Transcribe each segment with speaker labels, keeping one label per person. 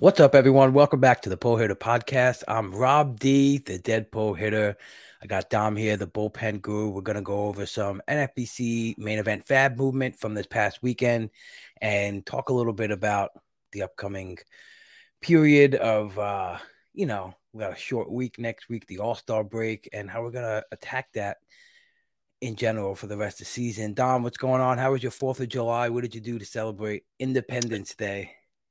Speaker 1: What's up, everyone? Welcome back to the Pull Hitter Podcast. I'm Rob D, the Dead pull Hitter. I got Dom here, the bullpen guru. We're going to go over some NFBC main event FAAB movement from this past weekend and talk a little bit about the upcoming period of, uh, you know, we got a short week next week, the All Star break, and how we're going to attack that in general for the rest of the season. Dom, what's going on? How was your 4th of July? What did you do to celebrate Independence Day?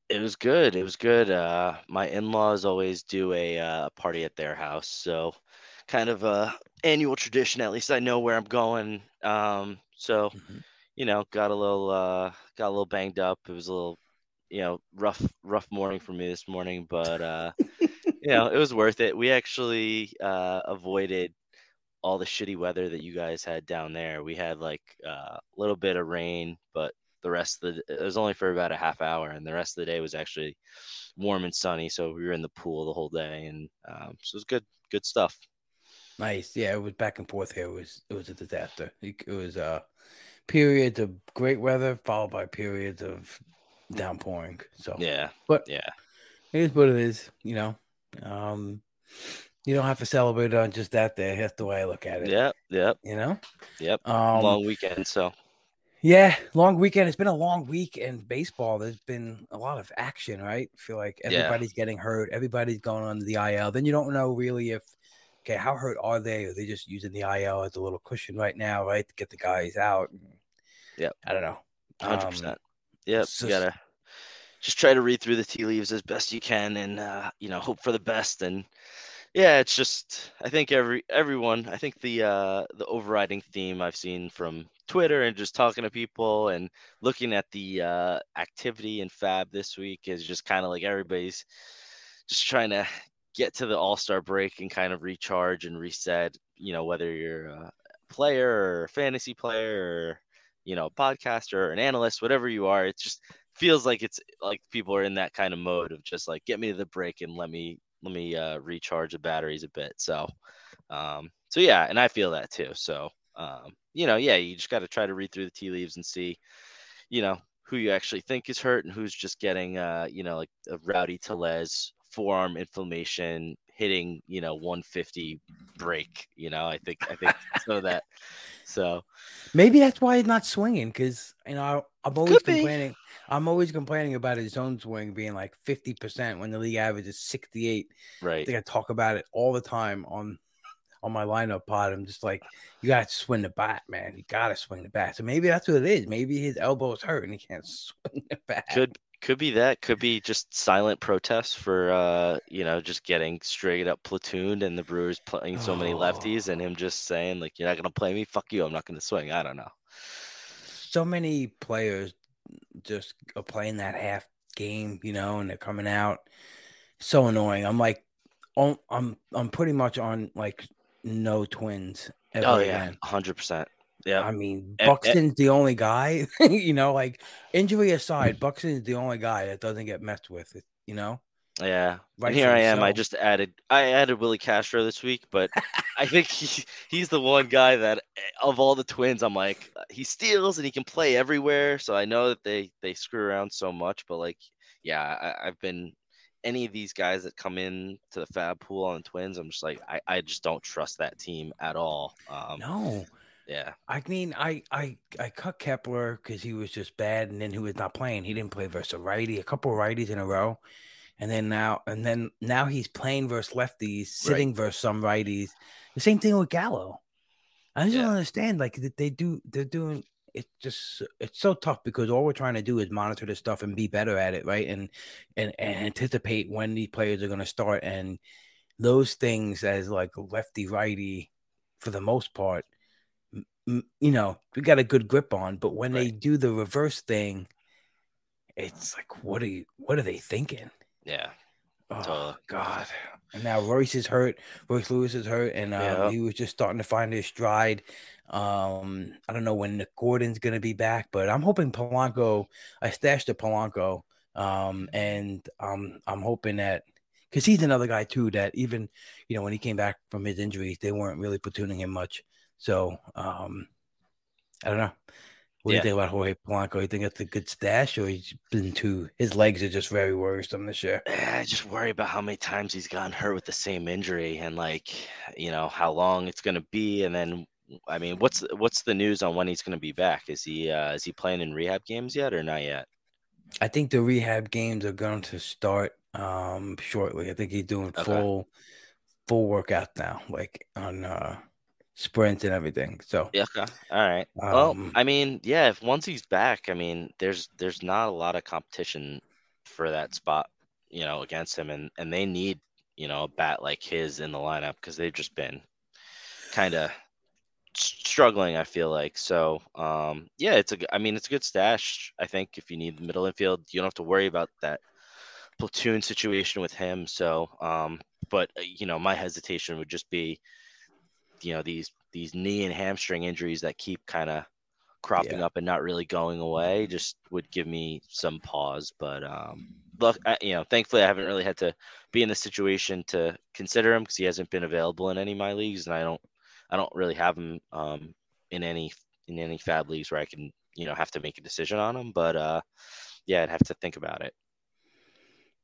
Speaker 2: It was good. It was good. Uh, my in-laws always do a uh, party at their house, so kind of a annual tradition. At least I know where I'm going. Um, so
Speaker 1: Mm-hmm.
Speaker 2: you know, got a little uh, got a little banged up. It was a little, you know, rough rough morning for me this morning, but uh, you know, it was worth it. We actually uh, avoided all the shitty weather that you guys had down there. We had like uh, a little bit of rain, but the rest of the it was only for about a half hour, and the rest of the day was actually warm and sunny. So we were in the pool the whole day, and um, so it was good, good stuff.
Speaker 1: Nice. Yeah, it was back and forth here. It was it was a disaster. It, it was uh periods of great weather followed by periods of downpouring. So
Speaker 2: Yeah,
Speaker 1: but
Speaker 2: yeah,
Speaker 1: it is what it is, you know. Um you don't have to celebrate on just that day. That's the way I look at it.
Speaker 2: yep, yep,
Speaker 1: You know?
Speaker 2: yep.
Speaker 1: Um
Speaker 2: Long weekend, so
Speaker 1: yeah, long weekend. It's been a long week in baseball. There's been a lot of action, right? I feel like
Speaker 2: Yeah.
Speaker 1: everybody's getting hurt. Everybody's going on the IL. Then you don't know really if okay, how hurt are they? Are they just using the IL as a little cushion right now, right, to get the guys out?
Speaker 2: Yep.
Speaker 1: I don't know.
Speaker 2: hundred
Speaker 1: Um,
Speaker 2: percent. Yep,
Speaker 1: so-
Speaker 2: you gotta just try to read through the tea leaves as best you can, and uh, you know, hope for the best. And yeah, it's just I think every everyone, I think the uh, the overriding theme I've seen from Twitter and just talking to people and looking at the uh, activity in FAAB this week is just kind of like everybody's just trying to get to the All Star break and kind of recharge and reset. You know, whether you're a player or a fantasy player or you know, a podcaster or an analyst, whatever you are, it just feels like it's like people are in that kind of mode of just like get me to the break and let me let me uh, recharge the batteries a bit. So, um, so yeah, and I feel that too. So, um, you know, yeah, you just got to try to read through the tea leaves and see, you know, who you actually think is hurt and who's just getting, uh, you know, like a Rowdy Tellez forearm inflammation hitting, you know, 150 break. You know, I think I think so that. So
Speaker 1: Maybe that's why he's not swinging because you know I'm always complaining. I'm always complaining about his zone swing being like 50 percent when the league average is 68. I
Speaker 2: right.
Speaker 1: think I talk about it all the time on on my lineup pod. I'm just like, you got to swing the bat, man. You got to swing the bat. So maybe that's what it is. Maybe his elbow is hurt and he can't swing the bat.
Speaker 2: could could be that could be just silent protests for uh you know just getting straight up platooned and the brewers playing so many lefties and him just saying like you're not gonna play me? Fuck you i'm not gonna swing. I don't know.
Speaker 1: So many players just are playing that half game, you know, and they're coming out. So annoying. I'm like, oh, I'm I'm pretty much on like no twins ever
Speaker 2: oh yeah. 100% yeah
Speaker 1: I mean,
Speaker 2: Eh, eh.
Speaker 1: Buxton's the only guy, you know, like injury aside, Buxton's the only guy that doesn't get messed with, you know.
Speaker 2: yeah
Speaker 1: Right
Speaker 2: and here i am i just added i added Willi Castro this week but i think he, he's the one guy that eh, of all the twins i'm like uh, he steals and he can play everywhere so i know that they they screw around so much but like yeah I, i've been any of these guys that come in to the FAAB pool on twins i'm just like i, I just don't trust that team at all um
Speaker 1: No,
Speaker 2: Yeah.
Speaker 1: I mean, I I I cut Kepler because he was just bad, and then he was not playing. He didn't play versus a righty, a couple of righties in a row, and then now and then now he's playing versus lefties, sitting versus some righties. The same thing with Gallo. I just
Speaker 2: Yeah.
Speaker 1: don't understand. Like that they do, they're doing. It's just it's so tough because all we're trying to do is monitor this stuff and be better at it, right? And and, and anticipate when these players are going to start and those things as like lefty righty for the most part you know we got a good grip on but when they do the reverse thing it's like what are you what are they thinking
Speaker 2: Yeah.
Speaker 1: oh
Speaker 2: Totally.
Speaker 1: god and now royce is hurt royce lewis is hurt and um,
Speaker 2: Yeah.
Speaker 1: he was just starting to find his stride um i don't know when Nick gordon's gonna be back but i'm hoping polanco i stashed a polanco um and um i'm hoping that because he's another guy too that even you know when he came back from his injuries they weren't really platooning him much so um i don't know what
Speaker 2: Yeah.
Speaker 1: do you think about Jorge Polanco? You think that's a good stash, or he's been too? His legs are just very worrisome this year.
Speaker 2: Eh, I just worry about how many times he's gotten hurt with the same injury and like, you know, how long it's gonna be and then I mean, what's what's the news on when he's gonna be back? Is he uh is he playing in rehab games yet or not yet?
Speaker 1: I think the rehab games are going to start um shortly. I think he's doing
Speaker 2: Okay.
Speaker 1: full full workout now, like on uh sprints and everything. So
Speaker 2: Yeah. All right. well,
Speaker 1: Um,
Speaker 2: I mean, yeah, if once he's back, I mean, there's there's not a lot of competition for that spot, you know, against him and and they need, you know, a bat like his in the lineup because they've just been kind of struggling, I feel like. So, um yeah, it's a. I mean, it's a good stash, I think if you need middle infield, you don't have to worry about that platoon situation with him. So, um but uh, you know, my hesitation would just be you know these these knee and hamstring injuries that keep kind of cropping
Speaker 1: Yeah.
Speaker 2: up and not really going away just would give me some pause but um look I, you know thankfully i haven't really had to be in the situation to consider him because he hasn't been available in any of my leagues and i don't i don't really have him um in any in any FAAB leagues where i can you know have to make a decision on him but uh yeah i'd have to think about it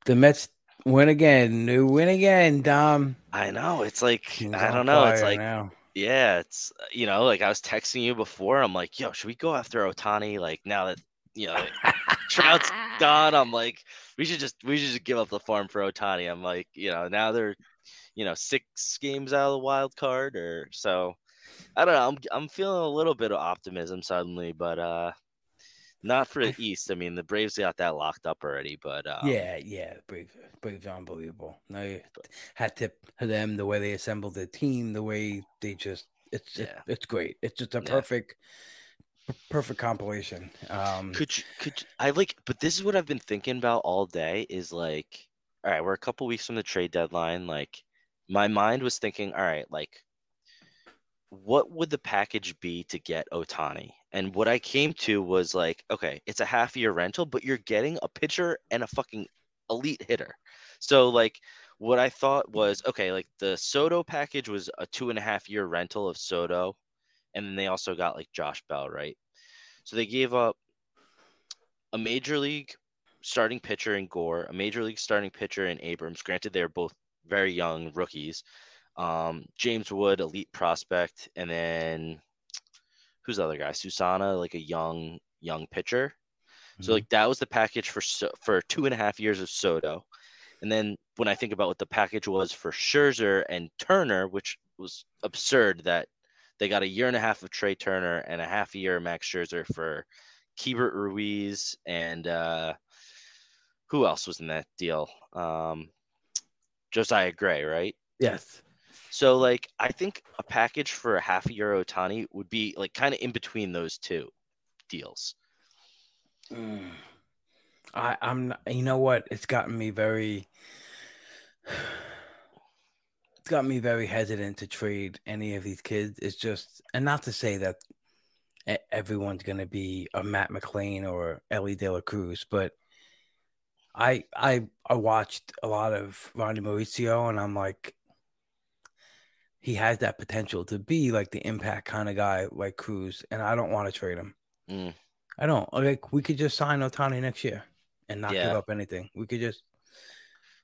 Speaker 1: the Mets win again. new win again, Dom.
Speaker 2: i know it's like
Speaker 1: Team's
Speaker 2: i don't know it's like
Speaker 1: now.
Speaker 2: Yeah, it's you know, like I was texting you before. I'm like, yo, should we go after Ohtani? Like now that you know Trout's gone, I'm like, we should just we should just give up the farm for Ohtani. I'm like, you know, now they're, you know, six games out of the wild card, or so. I don't know. I'm I'm feeling a little bit of optimism suddenly, but uh, not for the East. I mean, the Braves got that locked up already, but um,
Speaker 1: yeah, yeah, Braves, Braves are unbelievable. No, had to them the way they assembled the team, the way they just it's it-
Speaker 2: Yeah.
Speaker 1: it's great. It's just a
Speaker 2: Yeah.
Speaker 1: perfect perfect compilation. Um
Speaker 2: Could you, could you, I like, but this is what I've been thinking about all day is like, all right, we're a couple weeks from the trade deadline. Like, my mind was thinking, all right, like, what would the package be to get Ohtani? And what I came to was like, okay, it's a half year rental, but you're getting a pitcher and a fucking elite hitter. So, like, what I thought was, okay, like the Soto package was a two and a half year rental of Soto. And then they also got like Josh Bell, right? So they gave up a major league starting pitcher in Gore, a major league starting pitcher in Abrams. Granted, they're both very young rookies. Um, James Wood, elite prospect, and then who's the other guy? Susana, like a young young pitcher. So
Speaker 1: Mhm.
Speaker 2: like that was the package for so- for two and a half years of Soto, and then when I think about what the package was for Scherzer and Turner, which was absurd that they got a year and a half of Trey Turner and a half a year of Max Scherzer for Keibert Ruiz and uh, who else was in that deal? Um, Josiah Gray, right?
Speaker 1: yes.
Speaker 2: So like I think a package for a half a year Ohtani would be like kind of in between those two deals.
Speaker 1: Mm. I, I'm you know what? It's gotten me very it's got me very hesitant to trade any of these kids. It's just and not to say that everyone's gonna be a Matt McLain or Elly De La Cruz, but I I I watched a lot of Ronny Mauricio and I'm like he has that potential to be like the impact kind of guy like Cruz, and I don't want to trade him.
Speaker 2: Mm.
Speaker 1: I don't like we could just sign Ohtani next year and not give up anything. We could just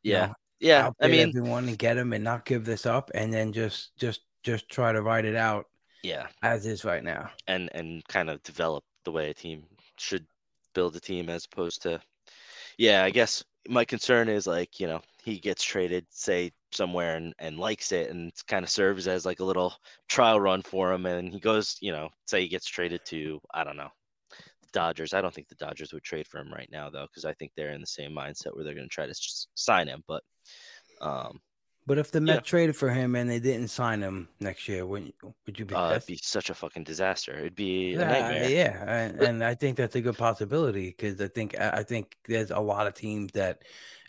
Speaker 1: you
Speaker 2: Yeah,
Speaker 1: know,
Speaker 2: yeah. I mean,
Speaker 1: everyone and get him and not give this up, and then just just just try to ride it out
Speaker 2: Yeah,
Speaker 1: as is right now.
Speaker 2: and and kind of develop the way a team should build a team as opposed to yeah i guess my concern is like you know he gets traded say somewhere and, and likes it and kind of serves as like a little trial run for him and he goes you know say he gets traded to i don't know the dodgers. I don't think the dodgers would trade for him right now though because i think they're in the same mindset where they're going to try to sign him but um
Speaker 1: But if the
Speaker 2: Yeah.
Speaker 1: Traded for him and they didn't sign him next year, wouldn't would you be
Speaker 2: uh, it'd be such a fucking disaster. It'd be a
Speaker 1: Yeah,
Speaker 2: nightmare.
Speaker 1: yeah, and, and I think that's a good possibility because I think I think there's a lot of teams that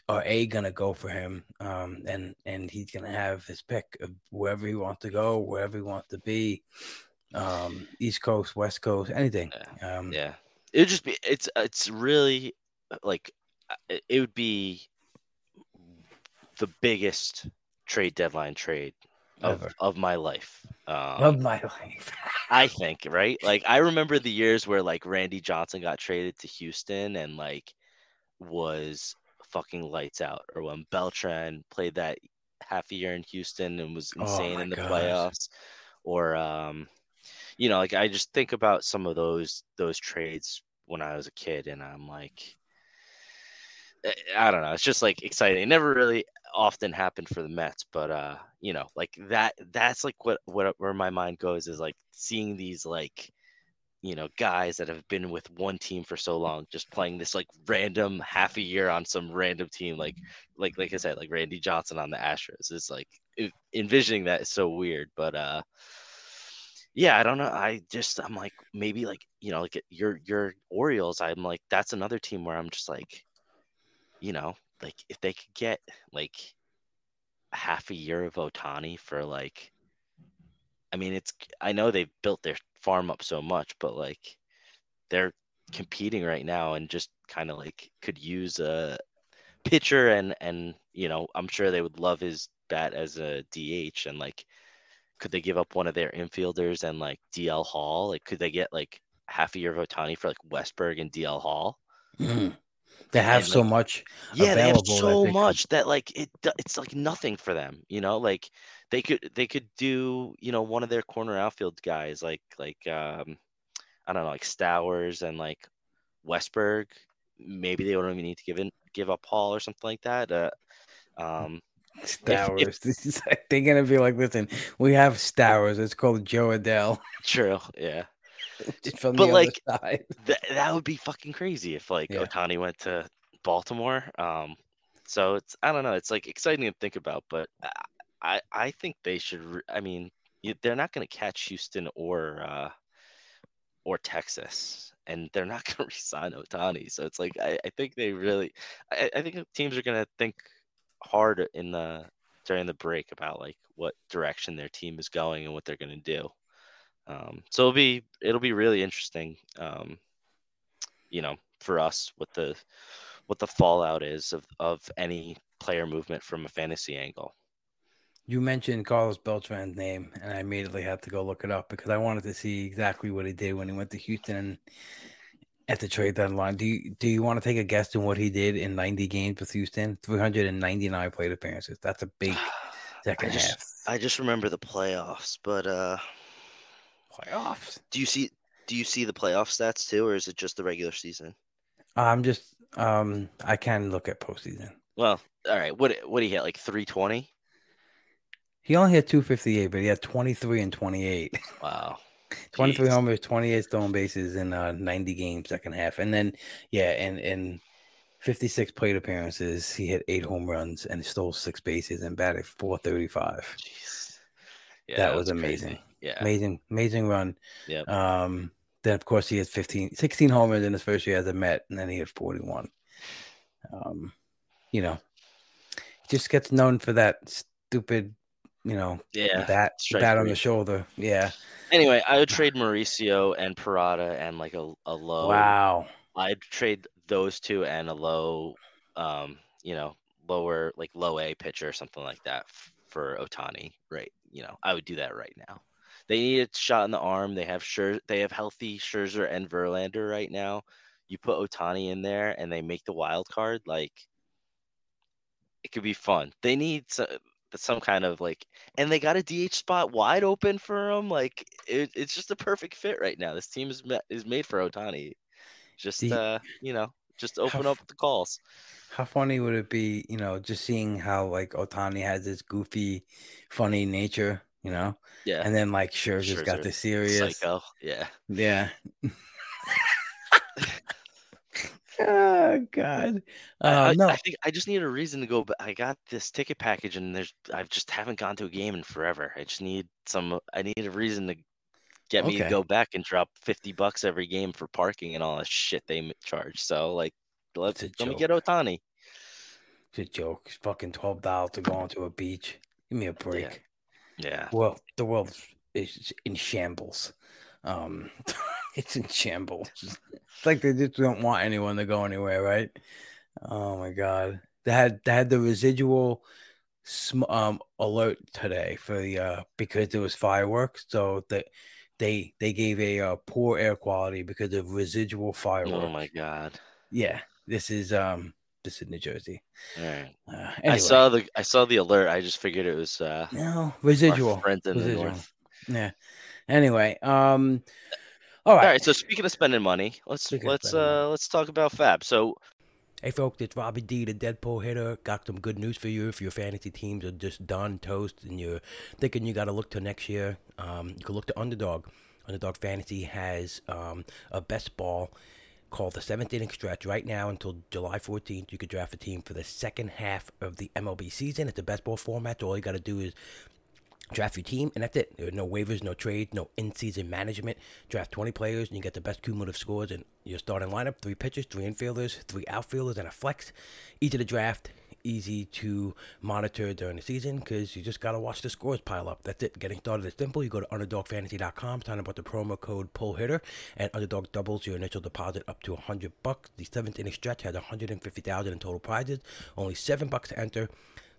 Speaker 1: are a gonna go for him, um, and and he's gonna have his pick of wherever he wants to go, wherever he wants to be, um, East Coast, West Coast, anything. Um,
Speaker 2: Yeah, it would just be it's it's really uh, like uh, it, it would be the biggest trade deadline trade of,
Speaker 1: Ever.
Speaker 2: of my life. Um,
Speaker 1: of my life.
Speaker 2: I think right. Like I remember the years where like Randy Johnson got traded to Houston and like was fucking lights out, or when Beltran played that half a year in Houston and was
Speaker 1: Oh
Speaker 2: insane
Speaker 1: my
Speaker 2: in the playoffs, or um, you know, like I just think about some of those those trades when I was a kid, and I'm like, eh, I don't know, it's just like exciting. It never really often happened for the Mets, but uh, you know, like that that's like what what where my mind goes is like seeing these like you know guys that have been with one team for so long just playing this like random half a year on some random team like like like I said like Randy Johnson on the Astros it's like envisioning that is so weird but uh yeah I don't know I just I'm like maybe like you know like your your Orioles I'm like that's another team where I'm just like you know like if they could get like half a year of Ohtani for like I mean it's I know they've built their farm up so much but like they're competing right now and just kind of like could use a pitcher and and you know I'm sure they would love his bat as a DH and like could they give up one of their infielders and like DL Hall like could they get like half a year of Ohtani for like Westburg and DL Hall
Speaker 1: Mhm. They have
Speaker 2: And,
Speaker 1: so
Speaker 2: like,
Speaker 1: much.
Speaker 2: yeah they have
Speaker 1: available that
Speaker 2: so
Speaker 1: they
Speaker 2: much that like it it's like nothing for them you know like they could they could do you know one of their corner outfield guys like like um i don't know like stowers and like westburg maybe they don't even need to give in give up hall or something like that uh, um
Speaker 1: Stowers. This is- They're gonna be like, listen, we have Stowers. It's called Jo Adell.
Speaker 2: true yeah
Speaker 1: from
Speaker 2: But, like. Th- that would be fucking crazy if like
Speaker 1: Yeah.
Speaker 2: ohtani went to baltimore um so it's i don't know it's like exciting to think about but i i, think they should re- i mean they're not going to catch houston or uh or texas and they're not going to resign ohtani so it's like i, I think they really I, I think teams are going to think hard in the during the break about like what direction their team is going and what they're going to do. Um, so it'll be it'll be really interesting um, you know for us what the what the fallout is of of any player movement from a fantasy angle
Speaker 1: You mentioned Carlos Beltran's name, and I immediately had to go look it up because I wanted to see exactly what he did when he went to Houston and at the trade deadline. Do you do you want to take a guess on what he did in 90 games with Houston? 399 plate appearances. That's a big second
Speaker 2: I just
Speaker 1: half.
Speaker 2: I just remember the playoffs but uh
Speaker 1: Playoffs.
Speaker 2: do you see do you see the playoff stats too or is it just the regular season
Speaker 1: I'm just um I can look at postseason.
Speaker 2: well all right what what do you hit like 320
Speaker 1: He only had 258, but he had 23 and 28.
Speaker 2: wow
Speaker 1: 23
Speaker 2: Jeez.
Speaker 1: homers, 28 stolen bases in uh 90 games second half. And then yeah, and in 56 plate appearances, he hit eight home runs and stole six bases and batted 435.
Speaker 2: Jeez. yeah
Speaker 1: That was
Speaker 2: crazy.
Speaker 1: amazing.
Speaker 2: yeah
Speaker 1: Amazing, amazing run.
Speaker 2: Yep.
Speaker 1: Um then of course he had 15 16 homers in his first year as a Met, and then he had 41. Um, you know, he just gets known for that stupid, you know,
Speaker 2: yeah
Speaker 1: bat bat on the shoulder. Yeah.
Speaker 2: Anyway, I would trade Mauricio and Parada and like a, a low.
Speaker 1: Wow.
Speaker 2: I'd trade those two and a low, um, you know, lower like low A pitcher or something like that for Ohtani. Right. You know, I would do that right now. They need a shot in the arm. They have sure they have healthy Scherzer and Verlander right now. You put Ohtani in there and they make the wild card. Like it could be fun. They need so, that's some kind of like, and they got a DH spot wide open for him. Like it, it's just a perfect fit right now. This team is is made for Ohtani. Just
Speaker 1: The-
Speaker 2: uh, you know, just open
Speaker 1: How
Speaker 2: up the calls.
Speaker 1: How funny would it be, you know, just seeing how like Ohtani has this goofy, funny nature, you know,
Speaker 2: Yeah,
Speaker 1: and then like Scherzer's got the serious,
Speaker 2: psycho. Yeah,
Speaker 1: yeah. oh God,
Speaker 2: I,
Speaker 1: uh,
Speaker 2: I-
Speaker 1: no,
Speaker 2: I think I just need a reason to go. But I got this ticket package, and there's I just haven't gone to a game in forever. I just need some. I need a reason to get me to go back and drop fifty bucks every game for parking and all that shit they charge. So like, let's let me get. Ohtani.
Speaker 1: it's a joke. It's fucking twelve dollars to go onto a beach. Give me a break.
Speaker 2: Yeah,
Speaker 1: Well, the world is in shambles. Um, it's in shambles. It's like they just don't want anyone to go anywhere, right? Oh my god, they had they had the residual sm- um alert today for the uh because there was fireworks, so that they they gave a uh, poor air quality because of residual fireworks.
Speaker 2: Oh my god.
Speaker 1: Yeah, this is um this is New Jersey.
Speaker 2: All right.
Speaker 1: Uh,
Speaker 2: I saw the I saw the alert. I just figured it was uh
Speaker 1: no residual.
Speaker 2: friends in the
Speaker 1: residual.
Speaker 2: north.
Speaker 1: Yeah. Anyway, um, all right.
Speaker 2: All right. So speaking of spending money, let's
Speaker 1: Speaking
Speaker 2: let's uh let's talk about FAAB. So
Speaker 1: Hey folks, it's Robbie D, the Deadpull hitter. Got some good news for you. If your fantasy teams are just done toast and you're thinking you got to look to next year, um, you can look to Underdog. Underdog Fantasy has um, a best ball called the seventh inning stretch right now until July 14th. You could draft a team for the second half of the MLB season. It's a best ball format. So all you got to do is draft your team, and that's it. There are no waivers, no trades, no in-season management. Draft 20 players, and you get the best cumulative scores in your starting lineup: three pitchers, three infielders, three outfielders, and a flex. Easy to draft, easy to monitor during the season because you just gotta watch the scores pile up. That's it. Getting started is simple. You go to UnderdogFantasy.com, sign up with the promo code PullHitter, and Underdog doubles your initial deposit up to 100 bucks. The seventh inning stretch has 150,000 in total prizes. Only seven bucks to enter.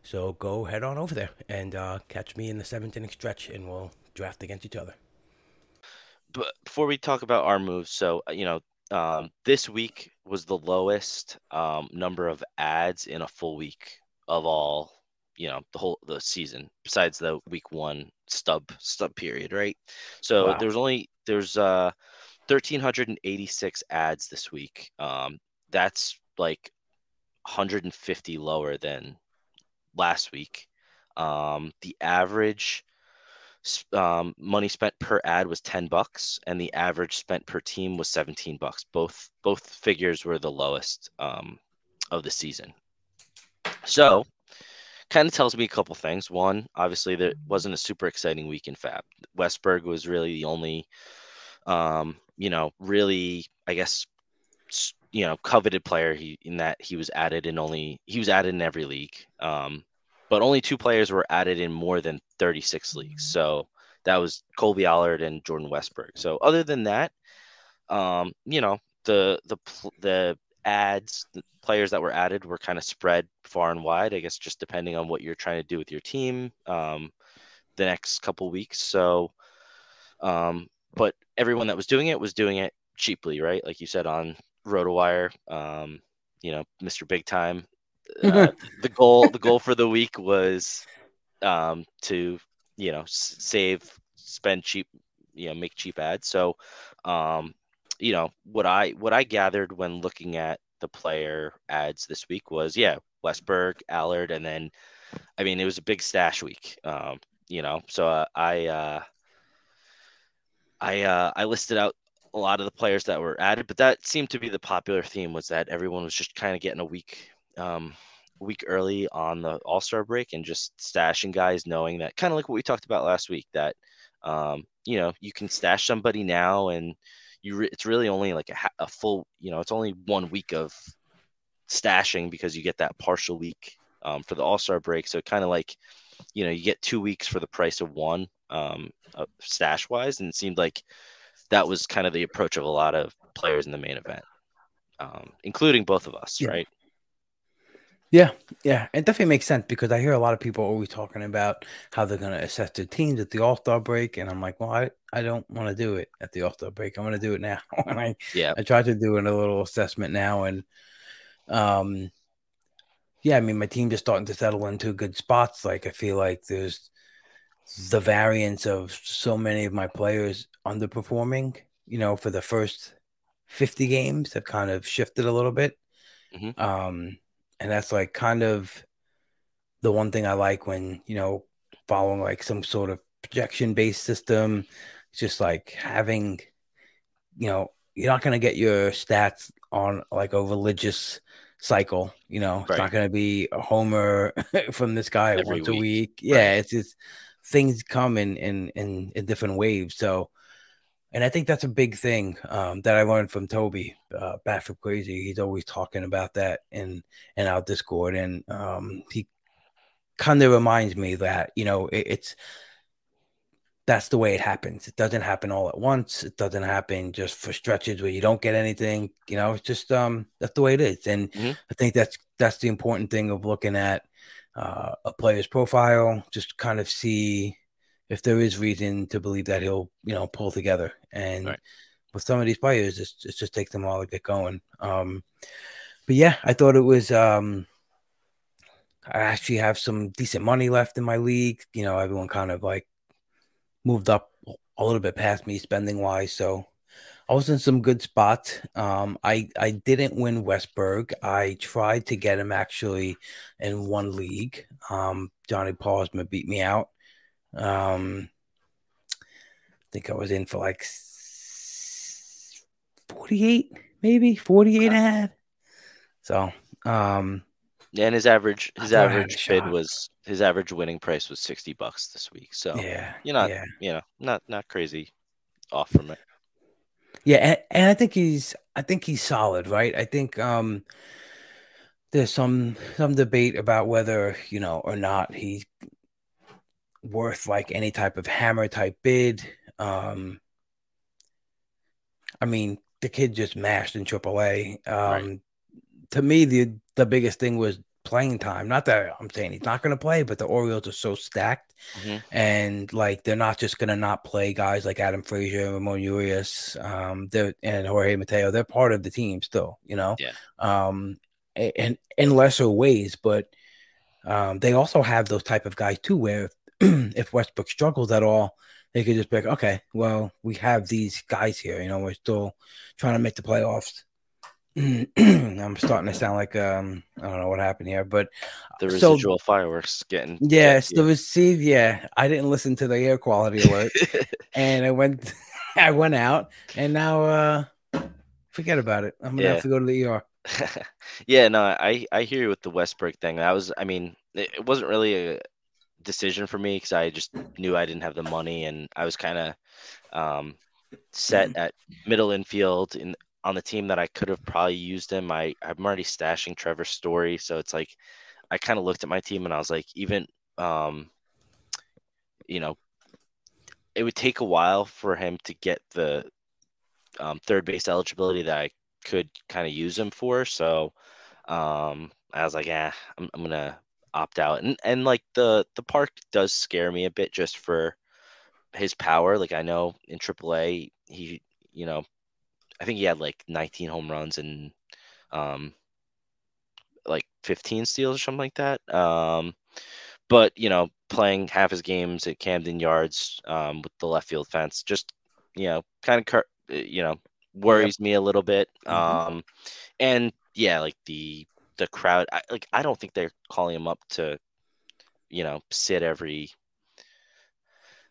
Speaker 1: So go head on over there and uh, catch me in the seventh inning stretch, and we'll draft against each other.
Speaker 2: but before we talk about our moves, so uh, you know, um, this week was the lowest um, number of ads in a full week of all, you know, the whole the season. Besides the week one stub stub period, right? So
Speaker 1: Wow.
Speaker 2: there's only there's uh 1386 ads this week. Um, that's like 150 lower than last week. Um, the average um, money spent per ad was 10 bucks and the average spent per team was 17 bucks. Both both figures were the lowest um, of the season. So kind of tells me a couple things. One obviously there wasn't a super exciting week in FAAB. Westburg was really the only um, you know really i guess you know coveted player he in that he was added in only he was added in every league um, but only two players were added in more than 36 leagues. So that was Colby Allard and Jordan Westburg. So other than that, um, you know, the the the ads, the players that were added were kind of spread far and wide. I guess just depending on what you're trying to do with your team um, the next couple weeks. So, um, but everyone that was doing it was doing it cheaply, right? Like you said on RotoWire, um, you know, Mr. Big Time. Uh, the goal, the goal for the week was um, to, you know, save, spend cheap, you know, make cheap ads. So, um, you know, what I what I gathered when looking at the player ads this week was, yeah, Westburg, Allard, and then, I mean, it was a big stash week. Um, you know, so uh, I uh, I uh, I listed out a lot of the players that were added, but that seemed to be the popular theme was that everyone was just kind of getting a week um, week early on the All Star break and just stashing guys, knowing that kind of like what we talked about last week that um, you know you can stash somebody now and you re- it's really only like a, a full you know it's only one week of stashing because you get that partial week um, for the All Star break, so kind of like you know you get two weeks for the price of one um, uh, stash wise, and it seemed like that was kind of the approach of a lot of players in the main event, um, including both of us,
Speaker 1: Yeah.
Speaker 2: right?
Speaker 1: Yeah, yeah, it definitely makes sense because I hear a lot of people always talking about how they're going to assess their teams at the All Star break, and I'm like, well, I, I don't want to do it at the All Star break. I'm going to do it now, and I
Speaker 2: Yeah,
Speaker 1: I tried to do a little assessment now, and um, yeah, I mean, my team just starting to settle into good spots. Like I feel like there's the variance of so many of my players underperforming. You know, for the first 50 games have kind of shifted a little bit.
Speaker 2: Mhm.
Speaker 1: Um, and that's like kind of the one thing I like when, you know, following like some sort of projection based system. It's just like having, you know, you're not going to get your stats on like a religious cycle. You know, it's not going to be a homer from this guy
Speaker 2: Every
Speaker 1: once a
Speaker 2: week.
Speaker 1: week. Yeah, it's just things come in in in, in different waves. So, and I think that's a big thing um, that I learned from Toby, uh, Bat for Crazy. He's always talking about that in in our Discord, and um, he kind of reminds me that you know it, it's that's the way it happens. It doesn't happen all at once. It doesn't happen just for stretches where you don't get anything. You know, it's just um that's the way it is. And
Speaker 2: Mhm.
Speaker 1: I think that's that's the important thing of looking at uh, a player's profile, just kind of see if there is reason to believe that he'll you know pull together. And
Speaker 2: Right.
Speaker 1: with some of these players, it's, it just takes them all to get going. Um, but yeah, I thought it was. Um, I actually have some decent money left in my league. You know, everyone kind of like moved up a little bit past me spending wise. So I was in some good spots. Um, I I didn't win Westburg. I tried to get him actually in one league. Um, Johnny Paulsma beat me out. Um, I think I was in for like 48, maybe 48 I had. So, um,
Speaker 2: Yeah, and his average his
Speaker 1: thought I had a
Speaker 2: average bid was his average winning price was sixty bucks this week. So
Speaker 1: yeah,
Speaker 2: you're not
Speaker 1: yeah.
Speaker 2: you know not not crazy off from it.
Speaker 1: Yeah, and, and I think he's I think he's solid, right? I think um there's some some debate about whether, you know, or not he's worth like any type of hammer type bid. Um I mean, the kid just mashed in AAA. Um
Speaker 2: Right.
Speaker 1: to me the the biggest thing was playing time. Not that I'm saying he's not going to play, but the Orioles are so stacked
Speaker 2: Mhm.
Speaker 1: and like they're not just gonna not play guys like Adam Frazier, Ramon Urias, um, and Jorge Mateo. They're part of the team still, you know.
Speaker 2: Yeah.
Speaker 1: Um, and in lesser ways, but um, they also have those type of guys too, where if Westbrook struggles at all, they could just be like, okay, well, we have these guys here. You know, we're still trying to make the playoffs. I'm starting to sound like um, I don't know what happened here, but
Speaker 2: The
Speaker 1: So-
Speaker 2: residual fireworks getting
Speaker 1: Yes,
Speaker 2: getting
Speaker 1: the receive. Yeah, I didn't listen to the air quality alert, and I went, I went out, and now uh forget about it. I'm gonna
Speaker 2: Yeah.
Speaker 1: have to go to the ER.
Speaker 2: yeah, no, I I hear you with the Westbrook thing. That was, I mean, it, it wasn't really a decision for me because I just knew I didn't have the money, and I was kind of um, set at middle infield in on the team that I could have probably used him. I I'm already stashing Trevor Story, so it's like I kind of looked at my team and I was like, even um, you know, it would take a while for him to get the um, third base eligibility that I could kind of use him for. So um, I was like, yeah, I'm, I'm gonna opt out. And and like the the park does scare me a bit just for his power. Like I know in AAA, he you know, I think he had like 19 home runs and um, like 15 steals or something like that. Um, but you know, playing half his games at Camden Yards um, with the left field fence, just you know, kind of cur- you know worries me a little bit.
Speaker 1: Mhm.
Speaker 2: Um, and yeah, like the the crowd, I, like I don't think they're calling him up to, you know, sit every,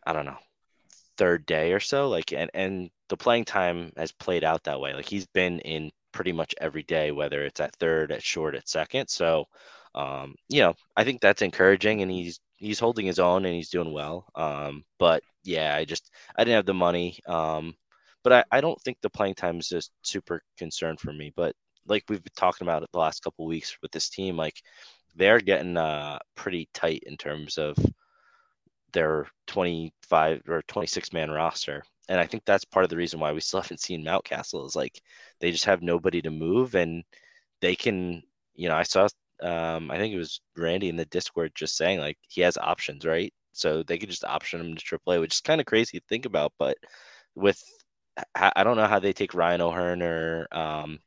Speaker 2: I don't know, third day or so. Like, and and the playing time has played out that way. Like he's been in pretty much every day, whether it's at third, at short, at second. So, um, you know, I think that's encouraging, and he's he's holding his own and he's doing well. Um, but yeah, I just I didn't have the money. Um, but I, I don't think the playing time is just super concern for me. But like we've been talking about it the last couple of weeks with this team, like they're getting uh pretty tight in terms of their 25 or 26 man roster. And I think that's part of the reason why we still haven't seen Mountcastle is like they just have nobody to move and they can, you know, I saw um I think it was Randy in the Discord just saying like he has options, right? So they could just option him to AAA, which is kind of crazy to think about, but with I don't know how they take Ryan O'Hearn or um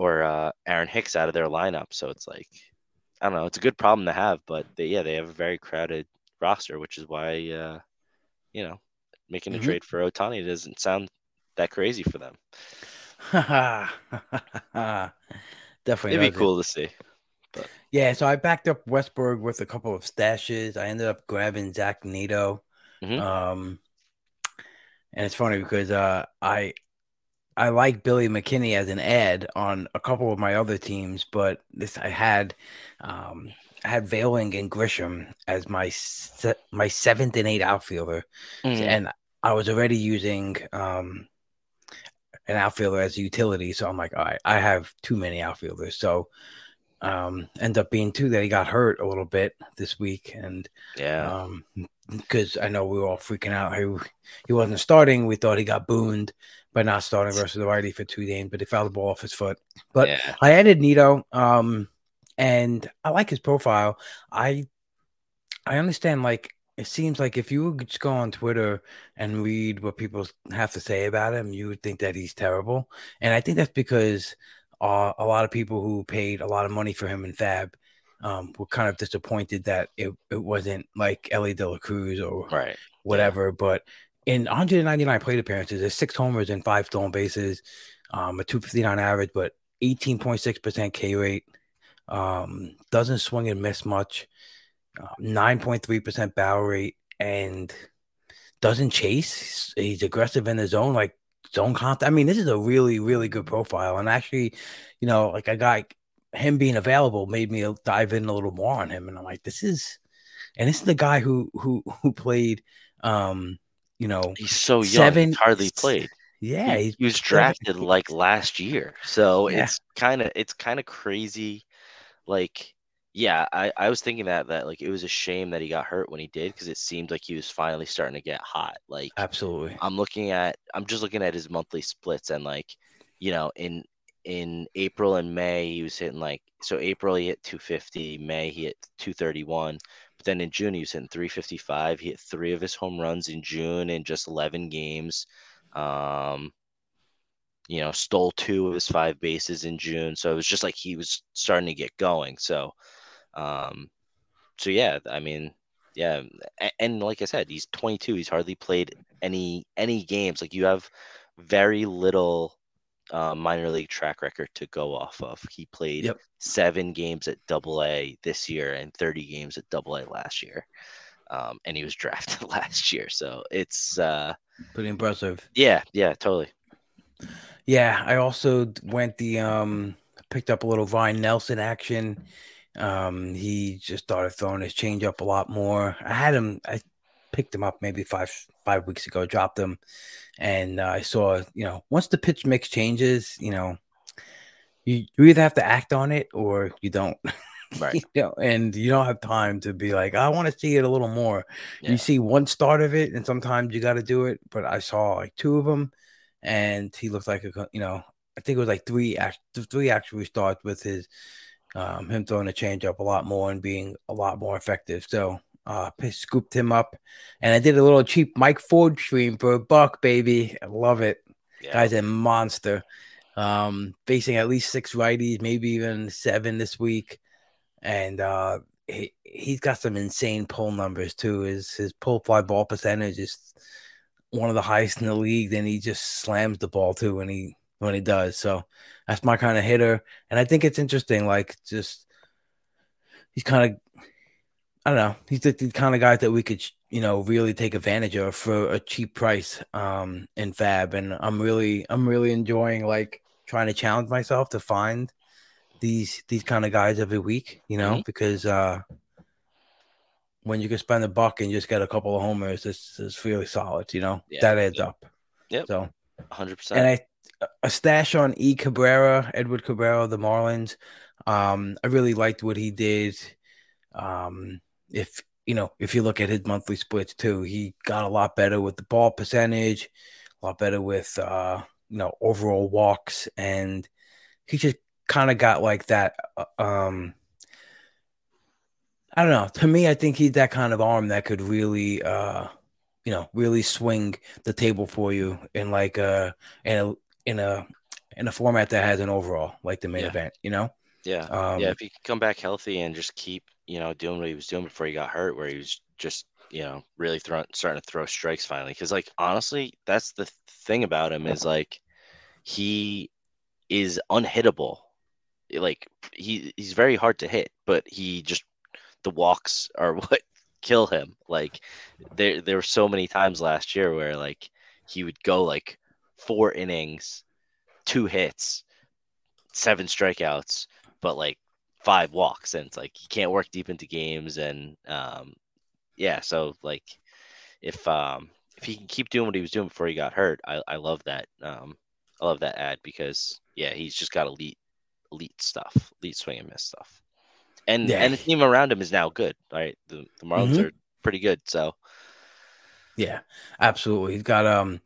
Speaker 2: or uh, Aaron Hicks out of their lineup. So it's like I don't know. It's a good problem to have, but they, yeah, they have a very crowded roster, which is why uh, you know making a
Speaker 1: Mhm.
Speaker 2: trade for Ohtani doesn't sound that crazy for them.
Speaker 1: Definitely
Speaker 2: It'd be cool to see.
Speaker 1: Yeah, so I backed up Westburg with a couple of stashes. I ended up grabbing Zach Neto.
Speaker 2: Mhm.
Speaker 1: Um, and it's funny because uh, I I like Billy McKinney as an ad on a couple of my other teams, but this I had um, I had Veiling and Grisham as my se- my seventh and eight outfielder,
Speaker 2: Mhm.
Speaker 1: and I was already using um, an outfielder as a utility. So I'm like, all right, I have too many outfielders. So um, end up being two that he got hurt a little bit this week, and
Speaker 2: Yeah.
Speaker 1: um, because I know we were all freaking out. He he wasn't starting. We thought he got booned by not starting versus the righty for two games, but he fouled the ball off his foot. But
Speaker 2: yeah.
Speaker 1: I added Neto, um, and I like his profile. I I understand. Like it seems like if you would just go on Twitter and read what people have to say about him, you would think that he's terrible. And I think that's because uh, a lot of people who paid a lot of money for him in FAAB um, were kind of disappointed that it, it wasn't like Elly De La Cruz or
Speaker 2: Right.
Speaker 1: whatever. But in 199 plate appearances, there's six homers and five stolen bases, um, a 259 average, but 18.6% K rate. Um, doesn't swing and miss much. Uh, 9.3% barrel rate and doesn't chase. He's, he's aggressive in the zone, like zone contact. I mean, this is a really, really good profile. And actually, you know, like I got him being available made me dive in a little more on him. And I'm like, this is, and this is the guy who who who played, um, you know,
Speaker 2: He's so young.
Speaker 1: Seven-
Speaker 2: he's hardly played.
Speaker 1: yeah,
Speaker 2: he, he was
Speaker 1: seven-
Speaker 2: drafted like last year. So
Speaker 1: Yeah.
Speaker 2: it's kind of it's kind of crazy. Like, yeah, I I was thinking that that like it was a shame that he got hurt when he did because it seemed like he was finally starting to get hot. Like
Speaker 1: absolutely.
Speaker 2: I'm looking at I'm just looking at his monthly splits and like, you know, in in April and May he was hitting like so April he hit 250, May he hit 231, but then in June he was hitting 355. He hit three of his home runs in June in just 11 games. Um, you know, stole two of his five bases in June, so it was just like he was starting to get going. So, um, so yeah, I mean, yeah, a- and like I said, he's 22. He's hardly played any any games. Like you have very little uh, minor league track record to go off of. He played
Speaker 1: Yep.
Speaker 2: seven games at Double A this year and 30 games at Double A last year, um, and he was drafted last year. So it's uh,
Speaker 1: Pretty impressive.
Speaker 2: yeah, yeah, totally.
Speaker 1: Yeah, I also went the um picked up a little Ryne Nelson action. Um, he just started throwing his change up a lot more. I had him. I picked him up maybe five five weeks ago. Dropped him, and uh, I saw you know once the pitch mix changes, you know, you you either have to act on it or you don't.
Speaker 2: Right.
Speaker 1: you know, and you don't have time to be like, I want to see it a little more.
Speaker 2: Yeah.
Speaker 1: You see one start of it, and sometimes you got to do it. But I saw like two of them, and he looked like a you know, I think it was like three three actually starts with his um him throwing a change up a lot more and being a lot more effective. So uh scooped him up and I did a little cheap Mike Ford stream for a buck, baby. I love it.
Speaker 2: Yeah.
Speaker 1: Guy's a monster. Um facing at least six righties, maybe even seven this week. And uh he he's got some insane pull numbers too. His his pull fly ball percentage is one of the highest in the league. Then he just slams the ball too when he when he does. So that's my kind of hitter. And I think it's interesting, like just he's kind of I don't know, he's the, the kind of guy that we could you know really take advantage of for a cheap price um in FAAB. And I'm really I'm really enjoying like trying to challenge myself to find these these kind of guys every week, you know,
Speaker 2: Mhm.
Speaker 1: because uh when you can spend a buck and just get a couple of homers, this is really solid, you know.
Speaker 2: Yeah,
Speaker 1: That adds
Speaker 2: yep.
Speaker 1: up.
Speaker 2: Yep.
Speaker 1: So
Speaker 2: hundred percent.
Speaker 1: and I a stash on E Cabrera, Edward Cabrera, of the Marlins. Um, I really liked what he did. Um, if you know, if you look at his monthly splits too, he got a lot better with the ball percentage, a lot better with uh, you know, overall walks, and he just kind of got like that. uh, Um, I don't know. To me, I think he's that kind of arm that could really, uh, you know, really swing the table for you in like a in a in a in a format that has an overall, like the main
Speaker 2: Yeah.
Speaker 1: event, you know?
Speaker 2: Yeah,
Speaker 1: Um,
Speaker 2: yeah. If he could come back healthy and just keep, you know, doing what he was doing before he got hurt, where he was just, you know, really throwing, starting to throw strikes finally. Because, like, honestly, that's the thing about him is like he is unhittable. Like he he's very hard to hit, but he just the walks are what kill him. Like there there were so many times last year where like he would go like four innings, two hits, seven strikeouts, but like five walks, and it's like he can't work deep into games, and um, yeah, so like if um if he can keep doing what he was doing before he got hurt, I I love that um I love that add because yeah, he's just got elite elite stuff, elite swing and miss stuff, and
Speaker 1: Yeah.
Speaker 2: and the team around him is now good. Right, the the Marlins
Speaker 1: Mhm.
Speaker 2: are pretty good, so
Speaker 1: Yeah, absolutely. He's got um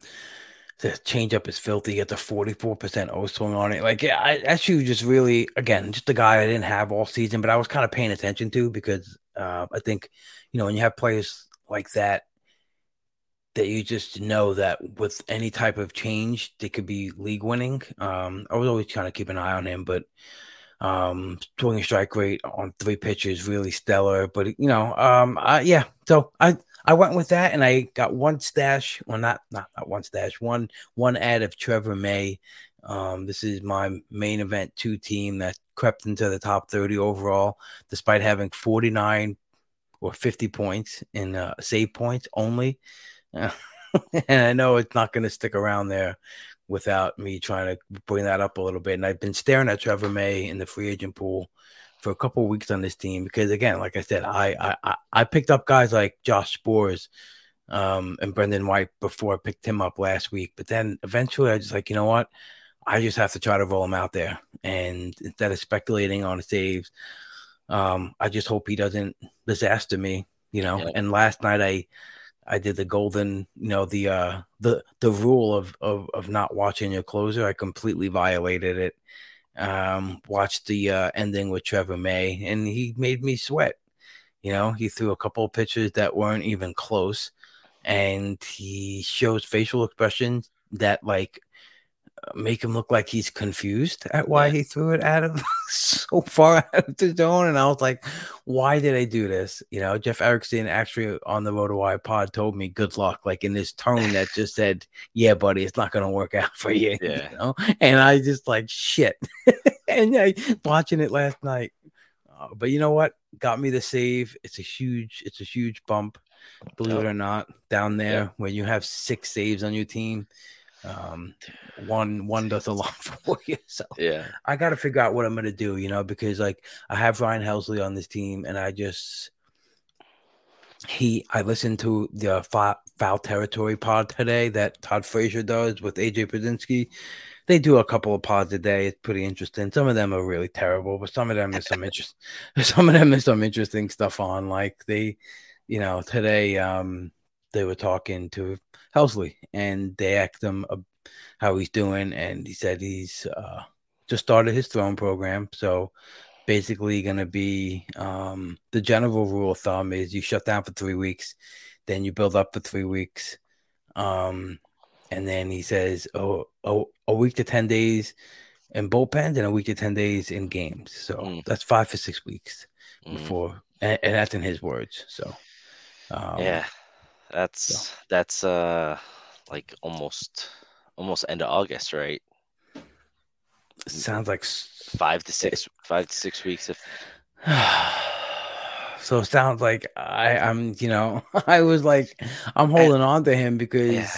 Speaker 1: the changeup is filthy. He the 44% O swing on it. Like, I actually was just really, again, just a guy I didn't have all season, but I was kind of paying attention to because uh, I think, you know, when you have players like that, that you just know that with any type of change, they could be league winning. Um, I was always trying to keep an eye on him, but um, swinging strike rate on three pitches really stellar. But you know, um, I, yeah, so I I went with that, and I got one stash. Well, not not not one stash. One one add of Trevor May. Um, this is my main event two team that crept into the top thirty overall, despite having forty nine or fifty points in uh, save points only. and I know it's not going to stick around there without me trying to bring that up a little bit. And I've been staring at Trevor May in the free agent pool for a couple of weeks on this team because, again, like I said, I I I- I picked up guys like Josh Sborz um, and Brendan White before I picked him up last week. But then eventually, I just like, you know what? I just have to try to roll him out there, and instead of speculating on saves, um, I just hope he doesn't disaster me, you know.
Speaker 2: Yeah.
Speaker 1: And last night, I I did the golden, you know, the uh the the rule of of of not watching your closer. I completely violated it. Um, watched the uh ending with Trevor May, and he made me sweat. You know, he threw a couple of pitches that weren't even close, and he shows facial expressions that like make him look like he's confused at why
Speaker 2: Yeah.
Speaker 1: he threw it out of so far out of the zone. And I was like, why did I do this? You know, Jeff Erickson actually on the RotoWire pod told me good luck, like in this tone that just said, Yeah, buddy, it's not gonna work out for you.
Speaker 2: Yeah.
Speaker 1: You know? And I just like shit. and I watching it last night. Uh, but you know what? Got me the save. It's a huge, it's a huge bump, believe it or not, down there
Speaker 2: Yep.
Speaker 1: when you have six saves on your team. Um, one one does a lot for you. So
Speaker 2: yeah,
Speaker 1: I got to figure out what I'm to do, you know, because like I have Ryan Helsley on this team, and I just he I listened to the foul, foul territory pod today that Todd Frazier does with AJ Pierzynski. They do a couple of pods a day. It's pretty interesting. Some of them are really terrible, but some of them is some interest. Some of them is some interesting stuff on. Like they, you know, today um they were talking to Helsley and they asked him uh, how he's doing, and he said he's uh just started his throwing program. So basically going to be um, the general rule of thumb is you shut down for three weeks, then you build up for three weeks. Um, and then he says, oh, oh, a week to 10 days in bullpens and a week to 10 days in games. So
Speaker 2: Mm.
Speaker 1: that's five to six weeks
Speaker 2: Mhm.
Speaker 1: before, and, and that's in his words. So, um,
Speaker 2: yeah, that's that's uh like almost almost end of August, right?
Speaker 1: sounds like
Speaker 2: Five to six, five to six weeks. If
Speaker 1: so it sounds like I, I'm, you know, I was like, I'm holding on to him because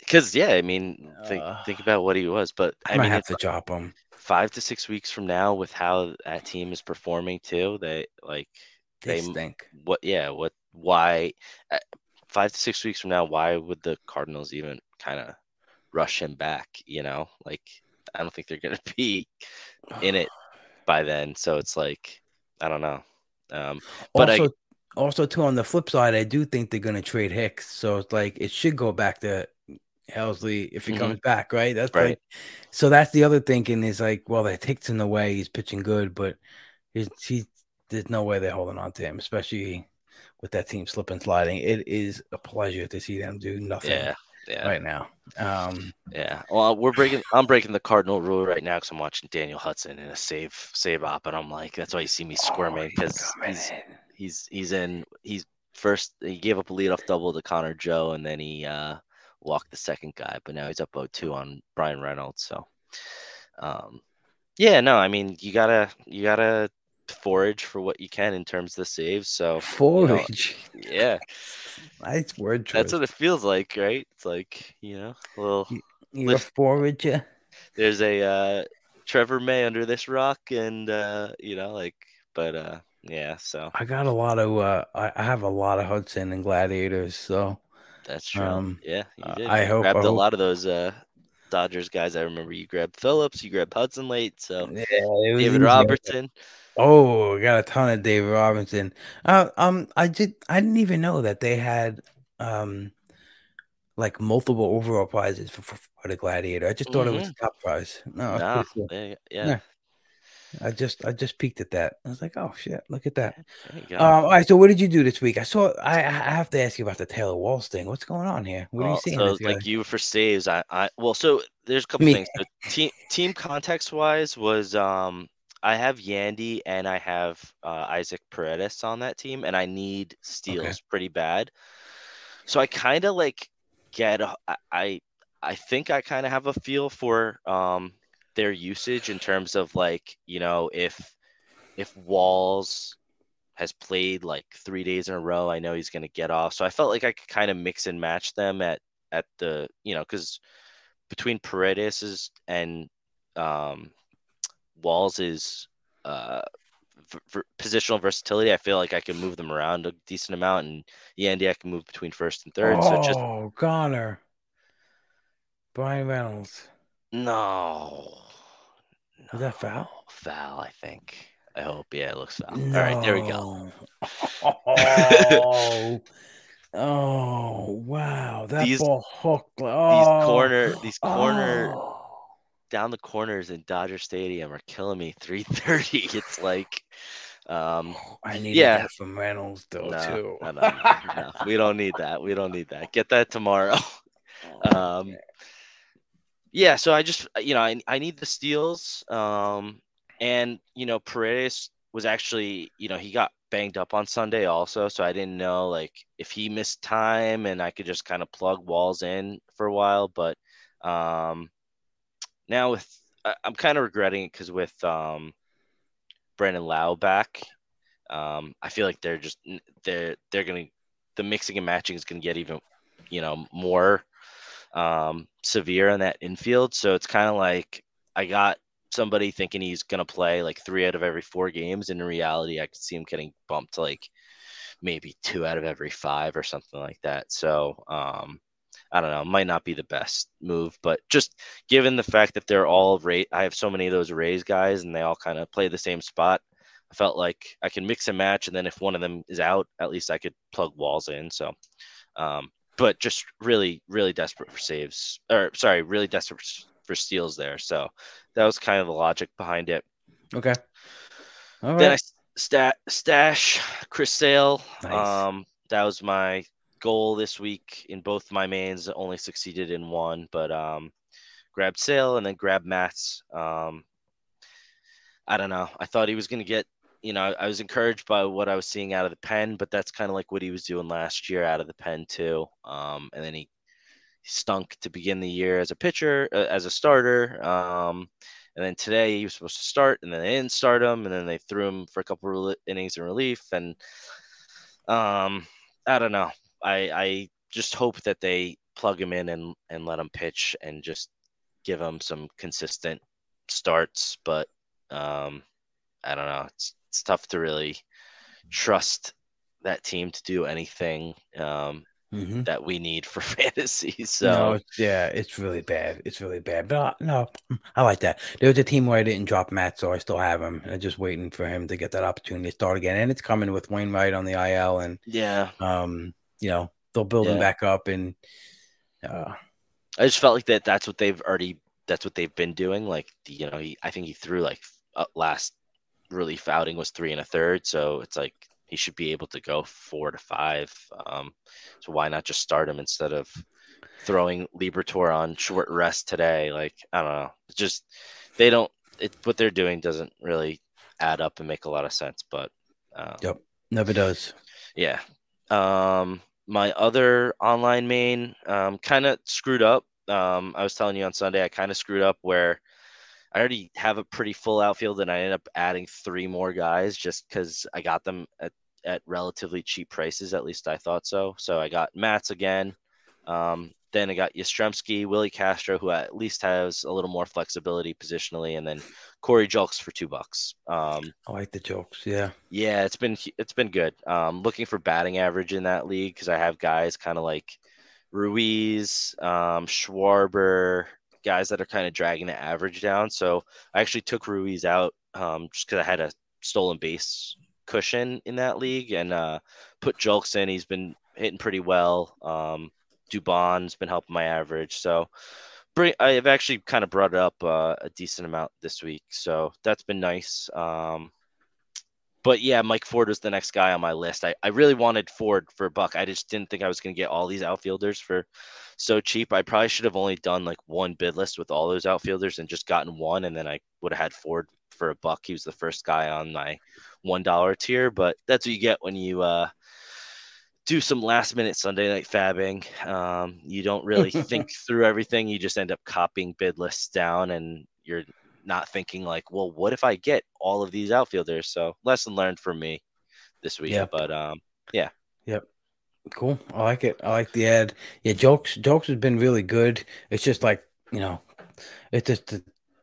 Speaker 2: because yeah, I mean, think
Speaker 1: Uh,
Speaker 2: think about what he was, but
Speaker 1: I
Speaker 2: I
Speaker 1: might
Speaker 2: mean,
Speaker 1: have to drop him.
Speaker 2: five to six weeks from now, with how that team is performing too, they like
Speaker 1: They
Speaker 2: they-
Speaker 1: stink.
Speaker 2: what? Yeah, what? Why? Five to six weeks from now, why would the Cardinals even kind of rush him back? You know, like I don't think they're gonna be in it by then. So it's like I don't know. Um, but I-
Speaker 1: also, also too on the flip side, I do think they're going to trade Hicks, so it's like it should go back to Helsley if he
Speaker 2: Mhm.
Speaker 1: comes back, right? That's
Speaker 2: Right.
Speaker 1: like, so that's the other thinking is like, well, that Hicks in the way, he's pitching good, but he's, he, there's no way they're holding on to him, especially with that team slipping sliding. It is a pleasure to see them do nothing.
Speaker 2: yeah, Yeah.
Speaker 1: right now. Um,
Speaker 2: Yeah. Well, we're breaking. I'm breaking the cardinal rule right now because I'm watching Daniel Hudson in a save save op, and I'm like, that's why you see me squirming because
Speaker 1: coming
Speaker 2: he's, he's he's in. He's first. He gave up a leadoff double to Connor Joe, and then he uh, walked the second guy. But now he's up 0-2 on Bryan Reynolds. So, um, yeah. No, I mean, you gotta you gotta forage for what you can in terms of the saves. So,
Speaker 1: forage.
Speaker 2: yeah,
Speaker 1: Nice word choice.
Speaker 2: that's what it feels like, right? It's like you know, a little.
Speaker 1: You're a forager.
Speaker 2: there's a uh, Trevor May under this rock, and uh, you know, like, but uh, yeah, so
Speaker 1: I got a lot of. Uh, I, have a lot of Hudson and Gladiators. So
Speaker 2: that's true.
Speaker 1: Um,
Speaker 2: yeah, you.
Speaker 1: I
Speaker 2: You
Speaker 1: hope-
Speaker 2: grabbed
Speaker 1: I
Speaker 2: a
Speaker 1: hope-
Speaker 2: lot of those uh, Dodgers guys. I remember you grabbed Phillips, you grabbed Hudson late, so
Speaker 1: yeah,
Speaker 2: David
Speaker 1: easy.
Speaker 2: Robertson.
Speaker 1: Oh, got a ton of David Robinson. Uh, um, I did. I didn't even know that they had um, like multiple overall prizes for, for, for the Gladiator. I just thought it was the top prize. No,
Speaker 2: Nah,
Speaker 1: cool.
Speaker 2: they- yeah,
Speaker 1: Yeah. I just I just peeked at that. I was like, oh shit, look at that.
Speaker 2: there you go.
Speaker 1: Um, all right. So what did you do this week? I saw. I I have to ask you about the Taylor Walls thing. What's going on here? What are you
Speaker 2: Well,
Speaker 1: seeing?
Speaker 2: So like you for saves, I, I well, so there's a couple
Speaker 1: Me.
Speaker 2: things. So team team context wise was um I have Yandy and I have uh, Isaac Paredes on that team, and I need steals pretty bad. So I kind of like get a, I- I I think I kind of have a feel for um their usage in terms of like you know if if Walls has played like three days in a row, I know he's going to get off. So I felt like I could kind of mix and match them at at the you know because between Paredes and um, Walls is uh, v- positional versatility. I feel like I can move them around a decent amount, and Yandy I can move between first and third.
Speaker 1: oh,
Speaker 2: So just
Speaker 1: Connor, Bryan Reynolds.
Speaker 2: no,
Speaker 1: Was that foul?
Speaker 2: Foul, I think. I hope. Yeah, it looks foul. All right, there we go.
Speaker 1: Oh, oh, wow! That
Speaker 2: These-
Speaker 1: ball hooked.
Speaker 2: These
Speaker 1: Oh,
Speaker 2: corner, these corner
Speaker 1: oh.
Speaker 2: Down the corners in Dodger Stadium are killing me. 330. It's like, um,
Speaker 1: I need
Speaker 2: yeah.
Speaker 1: that from Reynolds though
Speaker 2: no,
Speaker 1: too.
Speaker 2: no, no, no, we don't need that. We don't need that. Get that tomorrow. Um, yeah, so I just, you know, I, I need the steals. Um, and, you know, Paredes was actually, you know, he got banged up on Sunday also. So I didn't know, like, if he missed time and I could just kind of plug walls in for a while. But um, now with, I, I'm kind of regretting it because with um, Brandon Lowe back, um, I feel like they're just, they're, they're to, the mixing and matching is to get even, you know, more um, severe in that infield. So it's kind of like I got somebody thinking he's to play like three out of every four games. And in reality, I could see him getting bumped to like maybe two out of every five or something like that. So um, I don't know. Might not be the best move, but just given the fact that they're all Ray, I have so many of those Rays guys and they all kind of play the same spot. I felt like I can mix and match, and then if one of them is out, at least I could plug walls in. So, um, but just really, really desperate for saves, or sorry, really desperate for, steals there. So that was kind of the logic behind it.
Speaker 1: Okay. All
Speaker 2: Then I stat stash Chris Sale.
Speaker 1: Nice.
Speaker 2: Um, that was my goal this week in both my mains. Only succeeded in one, but um, grabbed Sale and then grabbed Matz. Um, I don't know. I thought he was going to get. You know, I was encouraged by what I was seeing out of the pen, but that's kind of like what he was doing last year out of the pen too. Um, and then he stunk to begin the year as a pitcher, uh, as a starter. Um, and then today he was supposed to start, and then they didn't start him, and then they threw him for a couple innings in relief. And um, I don't know. I I just hope that they plug him in and and let him pitch and just give him some consistent starts. But um, I don't know. It's it's tough to really trust that team to do anything um,
Speaker 1: Mhm.
Speaker 2: that we need for fantasy. So
Speaker 1: no, it's, yeah, it's really bad. It's really bad. But uh, no, I like that. There was a team where I didn't drop Matt, so I still have him. And I'm just waiting for him to get that opportunity to start again. And it's coming with Wainwright on the IL, and
Speaker 2: yeah,
Speaker 1: um, you know they'll build him
Speaker 2: Yeah.
Speaker 1: back up. And uh,
Speaker 2: I just felt like that. That's what they've already. That's what they've been doing. Like you know, he, I think he threw like uh, last relief outing was three and a third, so it's like he should be able to go four to five. Um, so why not just start him instead of throwing Liberatore on short rest today. Like I don't know, it's just they don't. It what they're doing doesn't really add up and make a lot of sense. But um,
Speaker 1: Yep. Never does.
Speaker 2: yeah. Um, my other online main um, kind of screwed up. Um, I was telling you on Sunday, I kind of screwed up where I already have a pretty full outfield, and I ended up adding three more guys just because I got them at, at relatively cheap prices. At least I thought so. So I got Matz again. Um, then I got Yastrzemski, Willi Castro, who at least has a little more flexibility positionally, and then Corey Julks for two bucks. Um,
Speaker 1: I like the Julks. Yeah.
Speaker 2: yeah, it's been it's been good. Um, looking for batting average in that league because I have guys kind of like Ruiz, um, Schwarber, guys that are kind of dragging the average down. So I actually took Ruiz out um, just because I had a stolen base cushion in that league and uh, put Julks in. He's been hitting pretty well. Um, Dubon's been helping my average. So bring, I've actually kind of brought it up uh, a decent amount this week. So that's been nice. Um, but yeah, Mike Ford was the next guy on my list. I, I really wanted Ford for a buck. I just didn't think I was going to get all these outfielders for so cheap. I probably should have only done like one bid list with all those outfielders and just gotten one, and then I would have had Ford for a buck. He was the first guy on my one dollar tier, but that's what you get when you uh, do some last minute Sunday night FAABing. Um, you don't really think through everything. You just end up copying bid lists down, and you're not thinking like, well, what if I get all of these outfielders? So lesson learned for me this week.
Speaker 1: Yep.
Speaker 2: But um, yeah. Yep.
Speaker 1: Cool. I like it. I like the add. Yeah, Julks. Julks has been really good. It's just like you know, it's just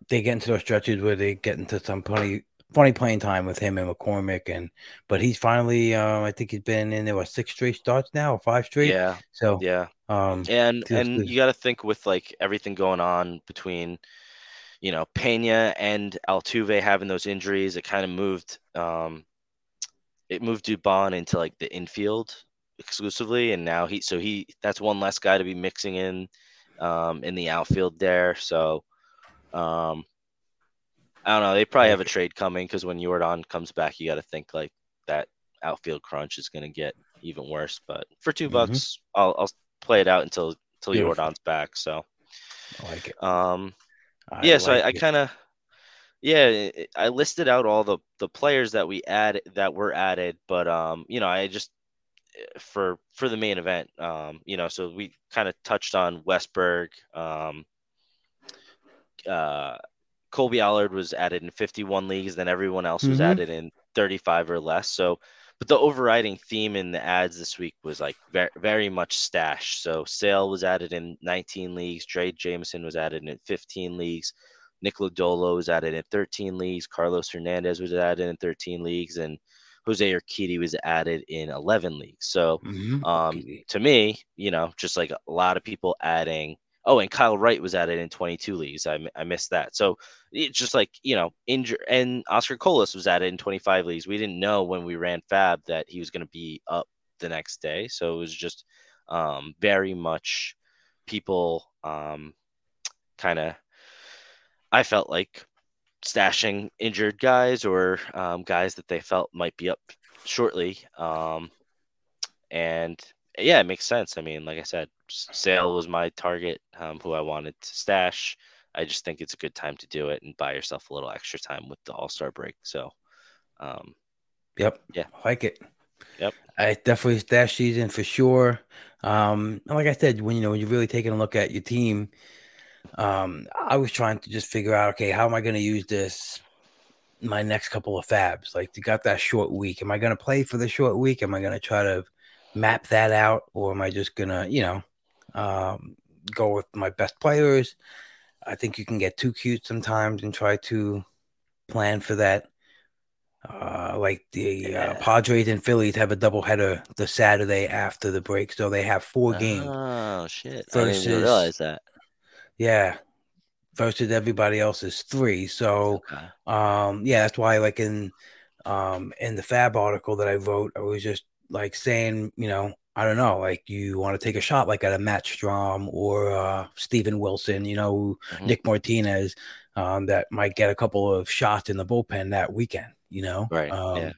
Speaker 1: they get into those stretches where they get into some funny, funny playing time with him and McCormick, and but he's finally. Um, I think he's been in there what six straight starts now, or five straight.
Speaker 2: yeah,
Speaker 1: So
Speaker 2: yeah.
Speaker 1: um,
Speaker 2: and and
Speaker 1: good.
Speaker 2: you got to think with like everything going on between you know Pena and Altuve having those injuries it kind of moved um it moved Dubon into like the infield exclusively and now he so he that's one less guy to be mixing in um in the outfield there so um I don't know they probably have a trade coming because when Yordan comes back you got to think like that outfield crunch is going to get even worse but for 2
Speaker 1: Mhm.
Speaker 2: bucks I'll I'll play it out until until
Speaker 1: Beautiful.
Speaker 2: Yordan's back. So,
Speaker 1: I like it.
Speaker 2: um,
Speaker 1: I
Speaker 2: yeah. So I, I kind of, yeah, I listed out all the the players that we add that were added, but um, you know, I just for for the main event, um, you know, so we kind of touched on Westburg, um, uh. Colby Allard was added in 51 leagues, then everyone else was
Speaker 1: Mhm.
Speaker 2: added in 35 or less. So, but the overriding theme in the adds this week was like very, very much stash. So Sale was added in 19 leagues. Drey Jameson was added in 15 leagues. Nick Lodolo was added in 13 leagues. Carlos Hernandez was added in 13 leagues, and Jose Urquidy was added in 11 leagues. So
Speaker 1: Mhm.
Speaker 2: um, to me, you know, just like a lot of people adding. Oh, and Kyle Wright was added in 22 leagues. I, I missed that. So it's just like you know, injure and Oscar Colas was added in 25 leagues. We didn't know when we ran FAAB that he was going to be up the next day. So it was just um, very much people um, kind of. I felt like stashing injured guys or um, guys that they felt might be up shortly. Um, and yeah, it makes sense. I mean, like I said, Sale was my target, um, who I wanted to stash. I just think it's a good time to do it and buy yourself a little extra time with the All Star break. So, um,
Speaker 1: Yep.
Speaker 2: Yeah.
Speaker 1: I like it.
Speaker 2: Yep.
Speaker 1: I definitely stash season for sure. Um, like I said, when you know when you're really taking a look at your team, um, I was trying to just figure out, okay, how am I going to use this my next couple of FAABs? Like you got that short week. Am I going to play for the short week? Am I going to try to map that out, or am I just gonna, you know, um, go with my best players? I think you can get too cute sometimes and try to plan for that. Uh, like the uh, Padres and Phillies have a doubleheader the Saturday after the break, so they have four games.
Speaker 2: Oh shit! I didn't realize that.
Speaker 1: Yeah, versus everybody else's three. So,
Speaker 2: Okay.
Speaker 1: um, yeah, that's why, like in, um, in the FAAB article that I wrote, I was just like saying, you know, I don't know, like you want to take a shot, like at a Matt Strahm or uh, Steven Wilson, you know,
Speaker 2: Mhm.
Speaker 1: Nick Martinez, um, that might get a couple of shots in the bullpen that weekend. You know,
Speaker 2: Right,
Speaker 1: Um,
Speaker 2: yeah.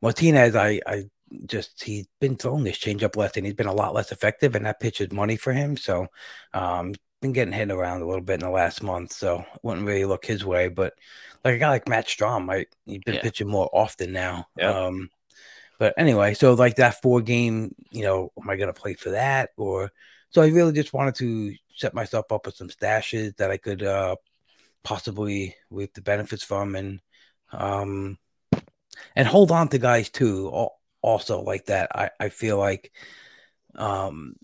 Speaker 1: Martinez, I, I just he's been throwing this changeup less, and he's been a lot less effective, and that pitch is money for him. So, um, been getting hit around a little bit in the last month, so wouldn't really look his way. But like a guy like Matt Strahm, right? He's been
Speaker 2: Yeah.
Speaker 1: pitching more often now.
Speaker 2: Yep.
Speaker 1: Um, but anyway, so like that four game, you know, am I gonna play for that or? So I really just wanted to set myself up with some stashes that I could uh possibly reap the benefits from, and um, and hold on to guys too. Also like that, I I feel like um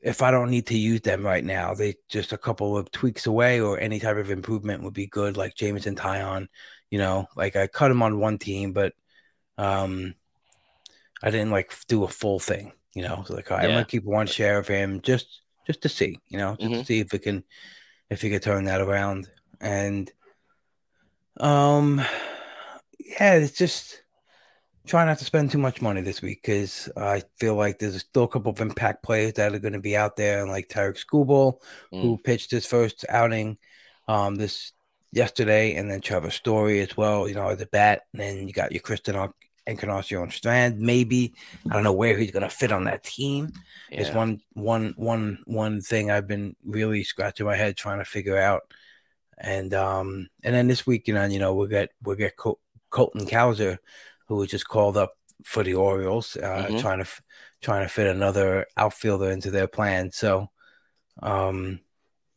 Speaker 1: if I don't need to use them right now, they just a couple of tweaks away or any type of improvement would be good. Like Jameson Taillon, you know, like I cut him on one team, but um, I didn't like do a full thing, you know. So like right, I'm gonna keep one share of him just just to see, you know, just to
Speaker 2: Mhm.
Speaker 1: see if it can if he could turn that around. And um, yeah, it's just try not to spend too much money this week because I feel like there's still a couple of impact players that are going to be out there, and like Tarik Skubal, who pitched his first outing um this yesterday, and then Trevor Story as well. You know, as a bat, and then you got your Christian En- Encarnacion Strand. Maybe I don't know where he's going to fit on that team. It's one one one one thing I've been really scratching my head trying to figure out. And um and then this week, you know, you know, we'll get we'll get Col- Colton Cowser, who was just called up for the Orioles, uh,
Speaker 2: Mhm.
Speaker 1: trying to f- trying to fit another outfielder into their plan. So, um,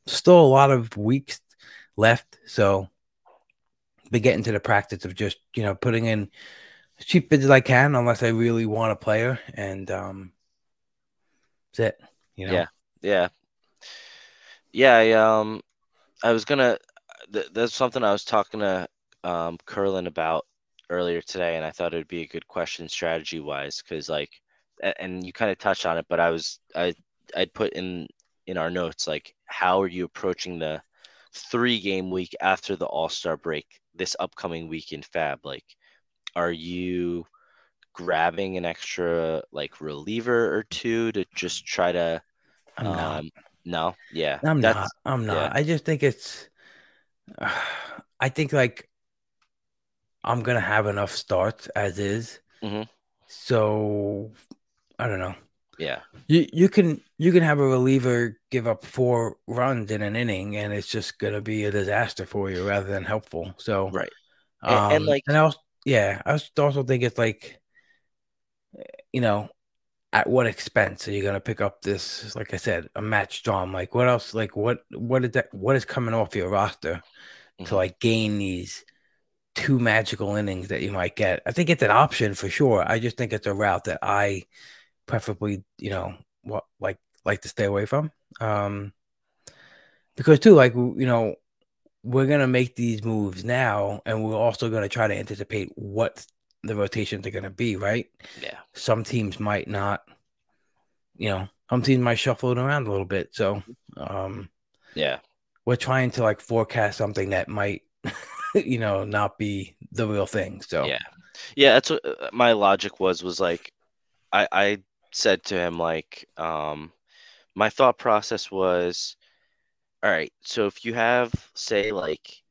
Speaker 1: still a lot of weeks left. So, be getting to the practice of just you know putting in as cheap as I can, unless I really want a player, and um, that's it. You know,
Speaker 2: Yeah. Yeah. Yeah. I, um, I was gonna. Th- that's something I was talking to um Curlin about earlier today, and I thought it would be a good question strategy wise, because like, and you kind of touched on it, but I was I I'd put in in our notes like, how are you approaching the three game week after the All Star break this upcoming week in FAAB? Like, are you grabbing an extra like reliever or two to just try to
Speaker 1: I'm not.
Speaker 2: um, no, yeah,
Speaker 1: I'm
Speaker 2: that's
Speaker 1: not. I'm not.
Speaker 2: yeah.
Speaker 1: I just think it's. I think like I'm gonna have enough starts as is.
Speaker 2: Mhm.
Speaker 1: So I don't know.
Speaker 2: yeah,
Speaker 1: You you can you can have a reliever give up four runs in an inning, and it's just gonna be a disaster for you rather than helpful. So
Speaker 2: right.
Speaker 1: um,
Speaker 2: And- and, like-
Speaker 1: and I also yeah, I also- think it's like, you know, at what expense are you gonna pick up this? Like I said, a Matt Strahm. Like what else? Like what what is that? What is coming off your roster
Speaker 2: Mhm.
Speaker 1: to like gain these two magical innings that you might get? I think it's an option for sure. I just think it's a route that I preferably, you know, what like like to stay away from. Um, because too, like you know, we're gonna make these moves now, and we're also gonna try to anticipate what the rotations are gonna be. Right?
Speaker 2: Yeah,
Speaker 1: Some teams might not. You know, some teams might shuffle it around a little bit. So, um,
Speaker 2: yeah,
Speaker 1: we're trying to like forecast something that might, you know, not be the real thing. So,
Speaker 2: yeah, yeah. That's what uh, my logic was. Was like, I I said to him like, um, my thought process was, all right. So if you have say like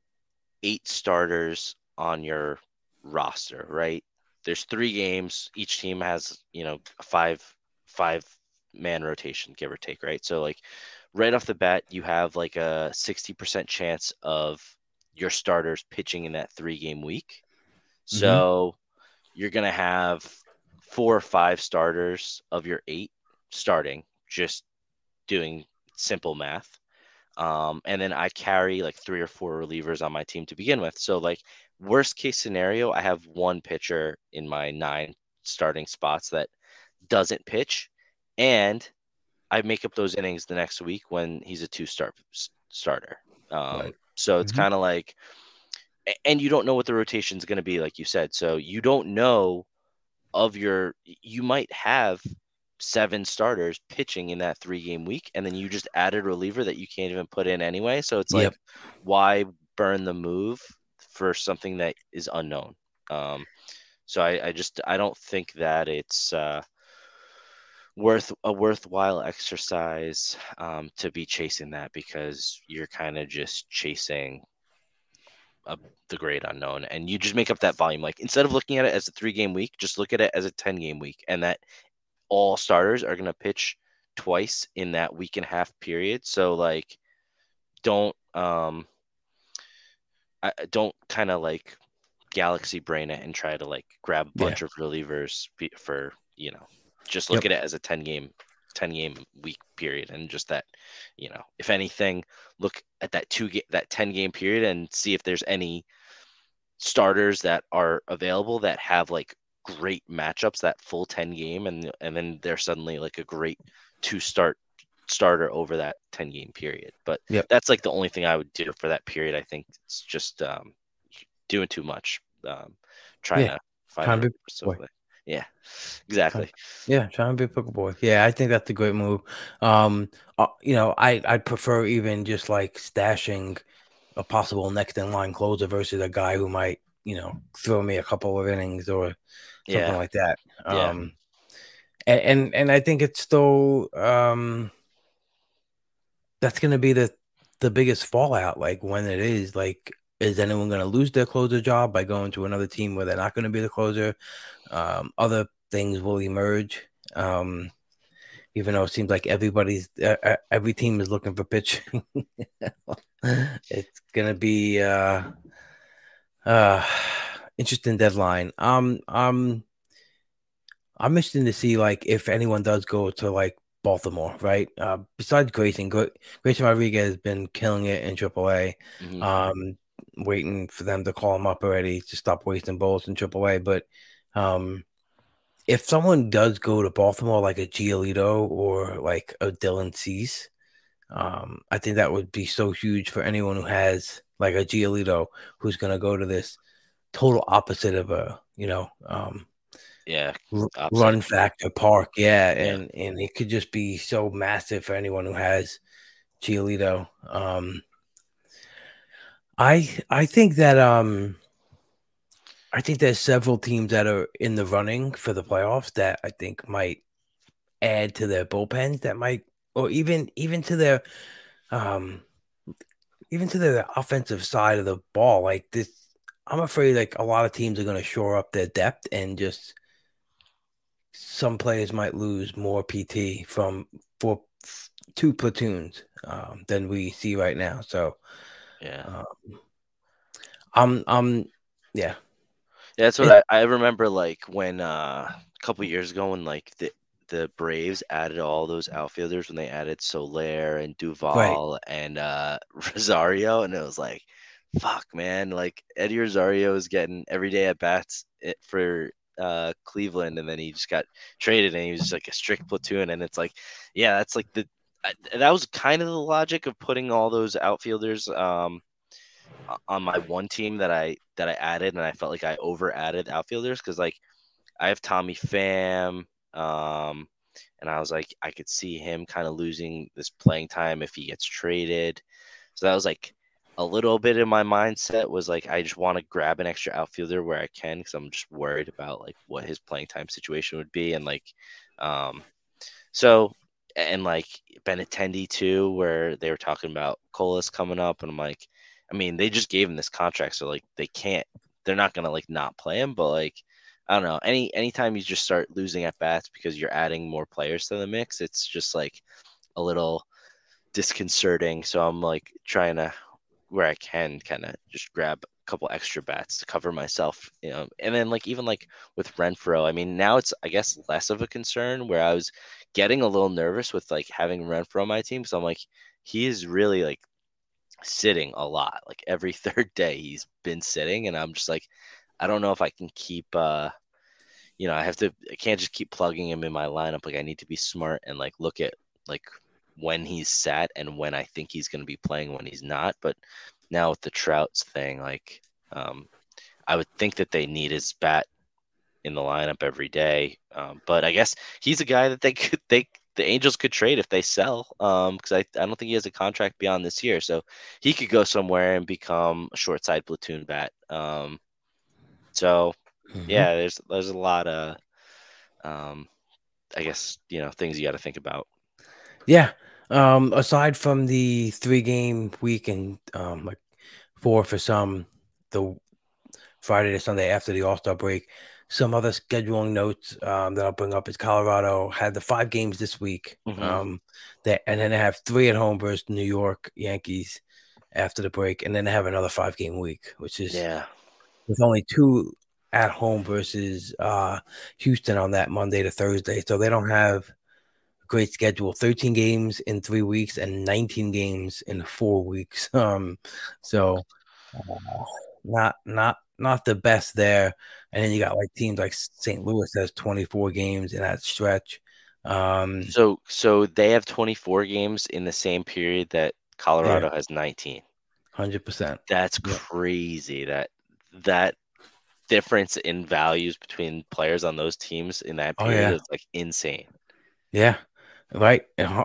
Speaker 2: eight starters on your roster, right? There's three games. Each team has you know five five man rotation, give or take, right? So like right off the bat, you have like a 60% chance of your starters pitching in that three game week.
Speaker 1: Mhm.
Speaker 2: So you're going to have four or five starters of your eight starting, just doing simple math. Um, and then I carry like three or four relievers on my team to begin with. So, like, worst case scenario, I have one pitcher in my nine starting spots that doesn't pitch, and I make up those innings the next week when he's a two start starter. Um,
Speaker 1: Right.
Speaker 2: So it's
Speaker 1: Mhm.
Speaker 2: kind of like, and you don't know what the rotation is going to be, like you said. So you don't know of your, you might have seven starters pitching in that three game week, and then you just added a reliever that you can't even put in anyway. So it's
Speaker 1: Yep.
Speaker 2: like, why burn the move for something that is unknown? Um, so I, I just I don't think that it's uh, worth a worthwhile exercise um, to be chasing that because you're kind of just chasing a the great unknown, and you just make up that volume. Like instead of looking at it as a three game week, just look at it as a ten game week, and that all starters are going to pitch twice in that week and a half period. So like, don't um, I don't kind of like galaxy brain it and try to like grab a bunch yeah. of relievers for you know just look yep. at it as a 10 game 10 game week period and just that you know if anything look at that two get that 10 game period and see if there's any starters that are available that have like great matchups that full 10 game and and then they're suddenly like a great two start starter over that 10 game period. But yep. that's like the only thing i would do for that period i think it's just um doing too much um trying yeah. to find to be, yeah exactly.
Speaker 1: Yeah trying to be a pickle boy yeah i think that's a great move. Um uh, you know i i prefer even just like stashing a possible next in line closer versus a guy who might you know throw me a couple of innings or something yeah. like that. Um, yeah. and, and and I think it's still um, that's going to be the the biggest fallout. Like when it is like, is anyone going to lose their closer job by going to another team where they're not going to be the closer? Um, other things will emerge. Um, even though it seems like everybody's uh, every team is looking for pitching, it's gonna be uh, uh, interesting deadline. Um, um, I'm interested to see like if anyone does go to like Baltimore, right? Uh, besides Grayson, Grayson Rodriguez has been killing it in AAA. Mm-hmm. Um, waiting for them to call him up already to stop wasting bullets in AAA. But um, if someone does go to Baltimore, like a Giolito or like a Dylan Cease, um, I think that would be so huge for anyone who has like a Giolito who's going to go to this total opposite of a you know um
Speaker 2: yeah
Speaker 1: run factor park. Yeah, yeah, and and it could just be so massive for anyone who has Giolito. Um I I think that um I think there's several teams that are in the running for the playoffs that I think might add to their bullpens that might or even even to their um even to the offensive side of the ball like this I'm afraid like a lot of teams are going to shore up their depth and just some players might lose more PT from for two platoons um, than we see right now. So
Speaker 2: yeah, um,
Speaker 1: I'm I'm yeah.
Speaker 2: Yeah, that's what I, I remember like when uh, a couple years ago when like the the Braves added all those outfielders when they added Soler and Duvall right. and uh, Rosario, and it was like fuck, man, like Eddie Rosario is getting every day at bats eh, for uh, Cleveland, and then he just got traded, and he was just like a strict platoon, and it's like, yeah, that's like the that was kind of the logic of putting all those outfielders um, on my one team that I that I added, and I felt like I over added outfielders because like I have Tommy Pham, um, and I was like I could see him kind of losing this playing time if he gets traded, so that was like a little bit in my mindset was like I just want to grab an extra outfielder where I can because I'm just worried about like what his playing time situation would be and like um so and like Benintendi too where they were talking about Colas coming up and I'm like I mean they just gave him this contract so like they can't they're not gonna like not play him but like I don't know any anytime you just start losing at bats because you're adding more players to the mix it's just like a little disconcerting so I'm like trying to where I can kind of just grab a couple extra bats to cover myself, you know. And then like even like with Renfroe, I mean now it's I guess less of a concern where I was getting a little nervous with like having Renfroe on my team because I'm like he is really like sitting a lot. Like every third day he's been sitting, and I'm just like I don't know if I can keep. uh you know, I have to. I can't just keep plugging him in my lineup. Like I need to be smart and like look at like when he's sat and when I think he's going to be playing when he's not. But now with the Trouts thing, like um, I would think that they need his bat in the lineup every day. Um, but I guess he's a guy that they could they the Angels could trade if they sell because um, I, I don't think he has a contract beyond this year. So he could go somewhere and become a short side platoon bat. Um, so mm-hmm. yeah, there's there's a lot of um, I guess you know things you got to think about.
Speaker 1: Yeah. Um, aside from the three game week and um, like four for some, the Friday to Sunday after the All Star break. Some other scheduling notes um, that I'll bring up is Colorado had the five games this week.
Speaker 2: Mhm.
Speaker 1: Um, that and then they have three at home versus New York Yankees after the break, and then they have another five game week, which is
Speaker 2: Yeah.
Speaker 1: With only two at home versus uh, Houston on that Monday to Thursday. So they don't have a great schedule. 13 games in three weeks and 19 games in four weeks. Um, so uh, not not not the best there. And then you got like teams like St. Louis has 24 games in that stretch. Um,
Speaker 2: So so they have 24 games in the same period that Colorado has 19.
Speaker 1: 100%.
Speaker 2: That's
Speaker 1: Yeah.
Speaker 2: crazy. That that difference in values between players on those teams in that
Speaker 1: Oh,
Speaker 2: period
Speaker 1: yeah.
Speaker 2: is like insane.
Speaker 1: Yeah, right. Uh,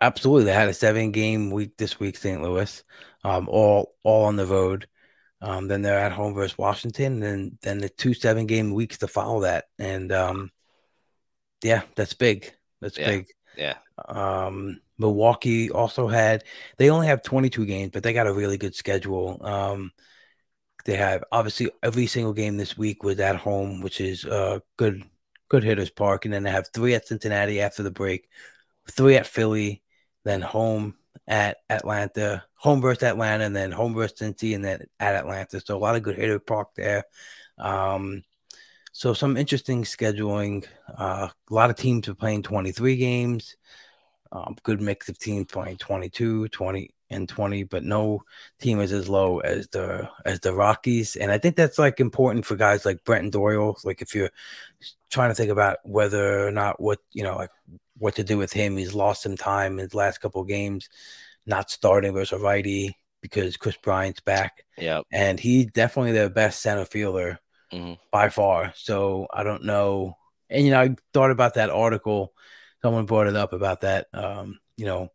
Speaker 1: Absolutely, they had a seven-game week this week, St. Louis, um, all all on the road. Um, then they're at home versus Washington, and then then the two seven-game weeks to follow that, and um, yeah, that's big. That's
Speaker 2: Yeah.
Speaker 1: big.
Speaker 2: Yeah.
Speaker 1: Um, Milwaukee also had they only have 22 games, but they got a really good schedule. Um, they have obviously every single game this week was at home, which is uh good good hitters park, and then they have three at Cincinnati after the break, three at Philly, then home at Atlanta, home versus Atlanta, and then home versus Cincy, and then at Atlanta. So a lot of good hitter park there. Um, so some interesting scheduling. Uh, a lot of teams are playing 23 games. Um, good mix of teams playing 22, 20, and 20, but no team is as low as the as the Rockies. And I think that's like important for guys like Brenton Doyle. Like if you're trying to think about whether or not what you know, like what to do with him, he's lost some time in his last couple of games, not starting versus a righty because Kris Bryant's back,
Speaker 2: Yeah.
Speaker 1: and he's definitely the best center fielder
Speaker 2: Mhm.
Speaker 1: by far. So I don't know. And you know, I thought about that article. Someone brought it up about that. Um, you know,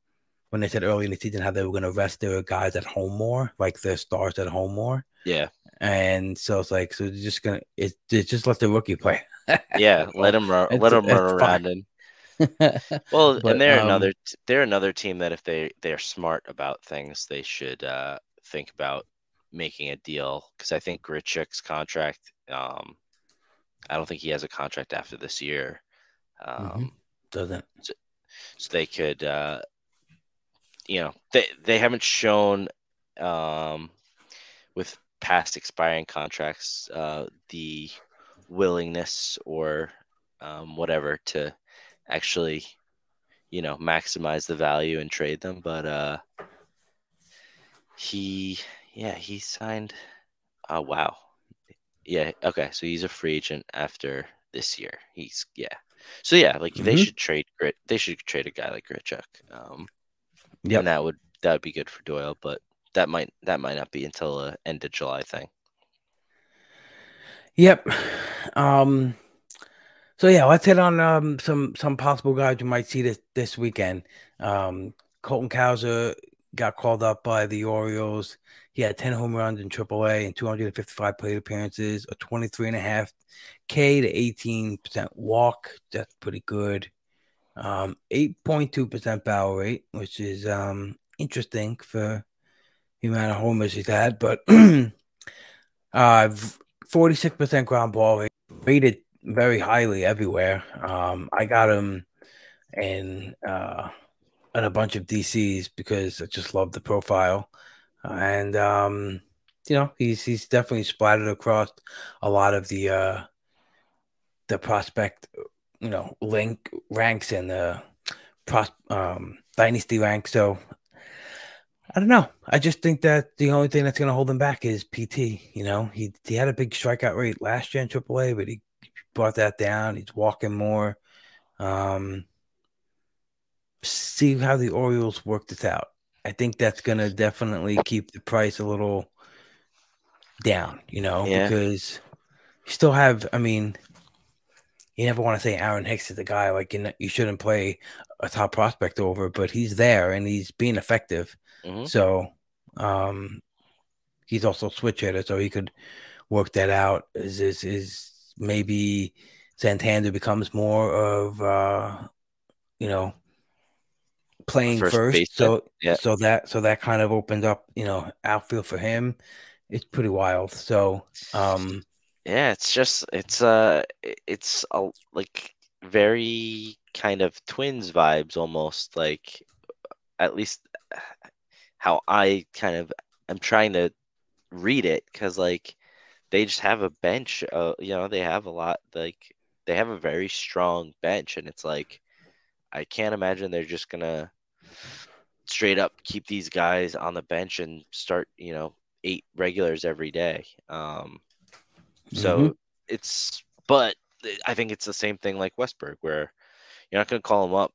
Speaker 1: when they said early in the season how they were going to rest their guys at home more, like their stars at home more.
Speaker 2: Yeah.
Speaker 1: And so it's like, so they're just gonna it, it's just let the rookie play.
Speaker 2: Yeah. Let him run. Let him run around and well,
Speaker 1: But,
Speaker 2: and they're
Speaker 1: um,
Speaker 2: another they're another team that if they they're smart about things, they should uh, think about making a deal because I think Grichuk's contract. Um, I don't think he has a contract after this year. Um,
Speaker 1: Mhm. Doesn't
Speaker 2: so they could uh you know they they haven't shown um with past expiring contracts uh the willingness or um whatever to actually you know maximize the value and trade them but uh he yeah he signed oh wow. Yeah okay so he's a free agent after this year. He's yeah. So yeah like they
Speaker 1: Mhm.
Speaker 2: should trade grit they should trade a guy like Grichuk um
Speaker 1: Yep.
Speaker 2: and that would that would be good for Doyle but that might that might not be until the end of July thing
Speaker 1: Yep. Um so yeah, let's hit on um some some possible guys you might see this this weekend. Um Colton Cowser got called up by the Orioles. He had 10 home runs in AAA and 255 plate appearances, a 23 and a half K to 18% walk. That's pretty good. Um 8.2% barrel rate, which is um interesting for the amount of homers he's had, but uh 46% ground ball rate, rated very highly everywhere. Um, I got him in uh, in a bunch of DCs because I just love the profile, and um, you know he's he's definitely splattered across a lot of the uh, the prospect, you know, link ranks and the pros um, dynasty rank. So I don't know. I just think that the only thing that's going to hold him back is PT. You know, he he had a big strikeout rate last year in AAA, but he brought that down. He's walking more. Um, see how the Orioles work this out. I think that's going to definitely keep the price a little down. You know,
Speaker 2: Yeah.
Speaker 1: because you still have. I mean, you never want to say Aaron Hicks is the guy like you, know, you shouldn't play a top prospect over, but he's there and he's being effective.
Speaker 2: Mhm.
Speaker 1: So, um, he's also a switch hitter, so he could work that out. Is is is maybe Santander becomes more of uh, you know, playing
Speaker 2: First
Speaker 1: first. So
Speaker 2: yeah.
Speaker 1: so that so that kind of opened up, you know, outfield for him. it's pretty wild. So, um,
Speaker 2: yeah, it's just it's uh it's a, like very kind of twins vibes almost like at least how I kind of am trying to read it because like they just have a bench. Uh, you know, they have a lot like they have a very strong bench, and it's like I can't imagine they're just gonna straight up keep these guys on the bench and start you know eight regulars every day. Um, so mm-hmm. it's but I think it's the same thing like Westburg where you're not gonna call him up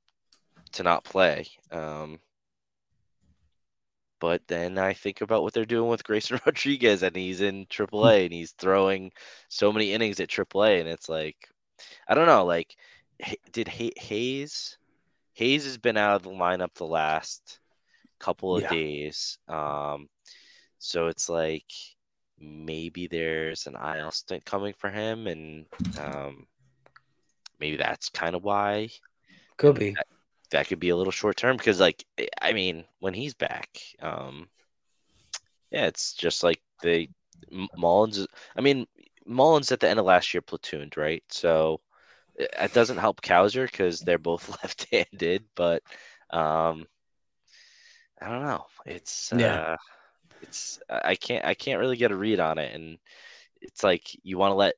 Speaker 2: to not play. Um, but then I think about what they're doing with Grayson Rodriguez, and he's in AAA, and he's throwing so many innings at AAA, and it's like, I don't know, like, did Hays? Hays has been out of the lineup the last couple of yeah. days, um, so it's like maybe there's an IL stint coming for him, and um, maybe that's kind of why.
Speaker 1: Could be.
Speaker 2: That, that could be a little short term because like eh, I mean when he's back, um, yeah, it's just like the Mullins. I mean Mullins at the end of last year platooned right, so eh, it doesn't help Cowser because they're both left-handed, but um, I don't know. It's yeah. Uh, it's I can't I can't really get a read on it, and it's like you want to let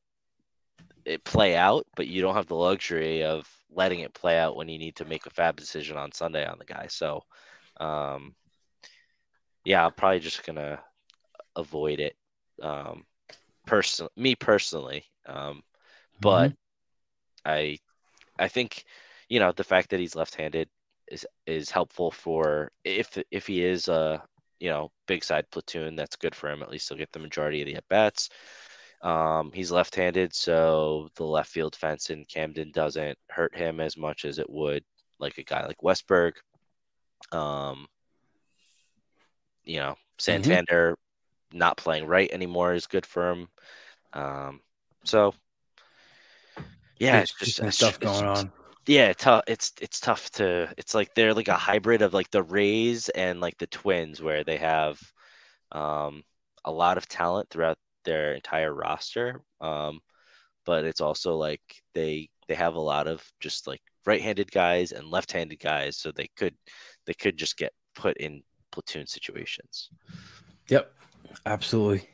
Speaker 2: it play out, but you don't have the luxury of letting it play out when you need to make a FAAB decision on Sunday on the guy. So, um, yeah, I'm probably just gonna avoid it. Um, person, me personally, um, but mm-hmm. I, I think, you know, the fact that he's left-handed is is helpful for if if he is a you know big side platoon. That's good for him. At least he'll get the majority of the at bats. Um, he's left-handed, so the left field fence in Camden doesn't hurt him as much as it would like a guy like Westburg. Um, you know, mm-hmm. Santander mm-hmm. not playing right anymore is good for him. Um, so yeah, it's,
Speaker 1: it's just, just stuff going on.
Speaker 2: Yeah. It's it's tough to. It's like they're like a hybrid of like the Rays and like the Twins, where they have um, a lot of talent throughout their entire roster. Um, but it's also like they they have a lot of just like right-handed guys and left-handed guys, so they could they could just get put in platoon situations.
Speaker 1: Yep, absolutely.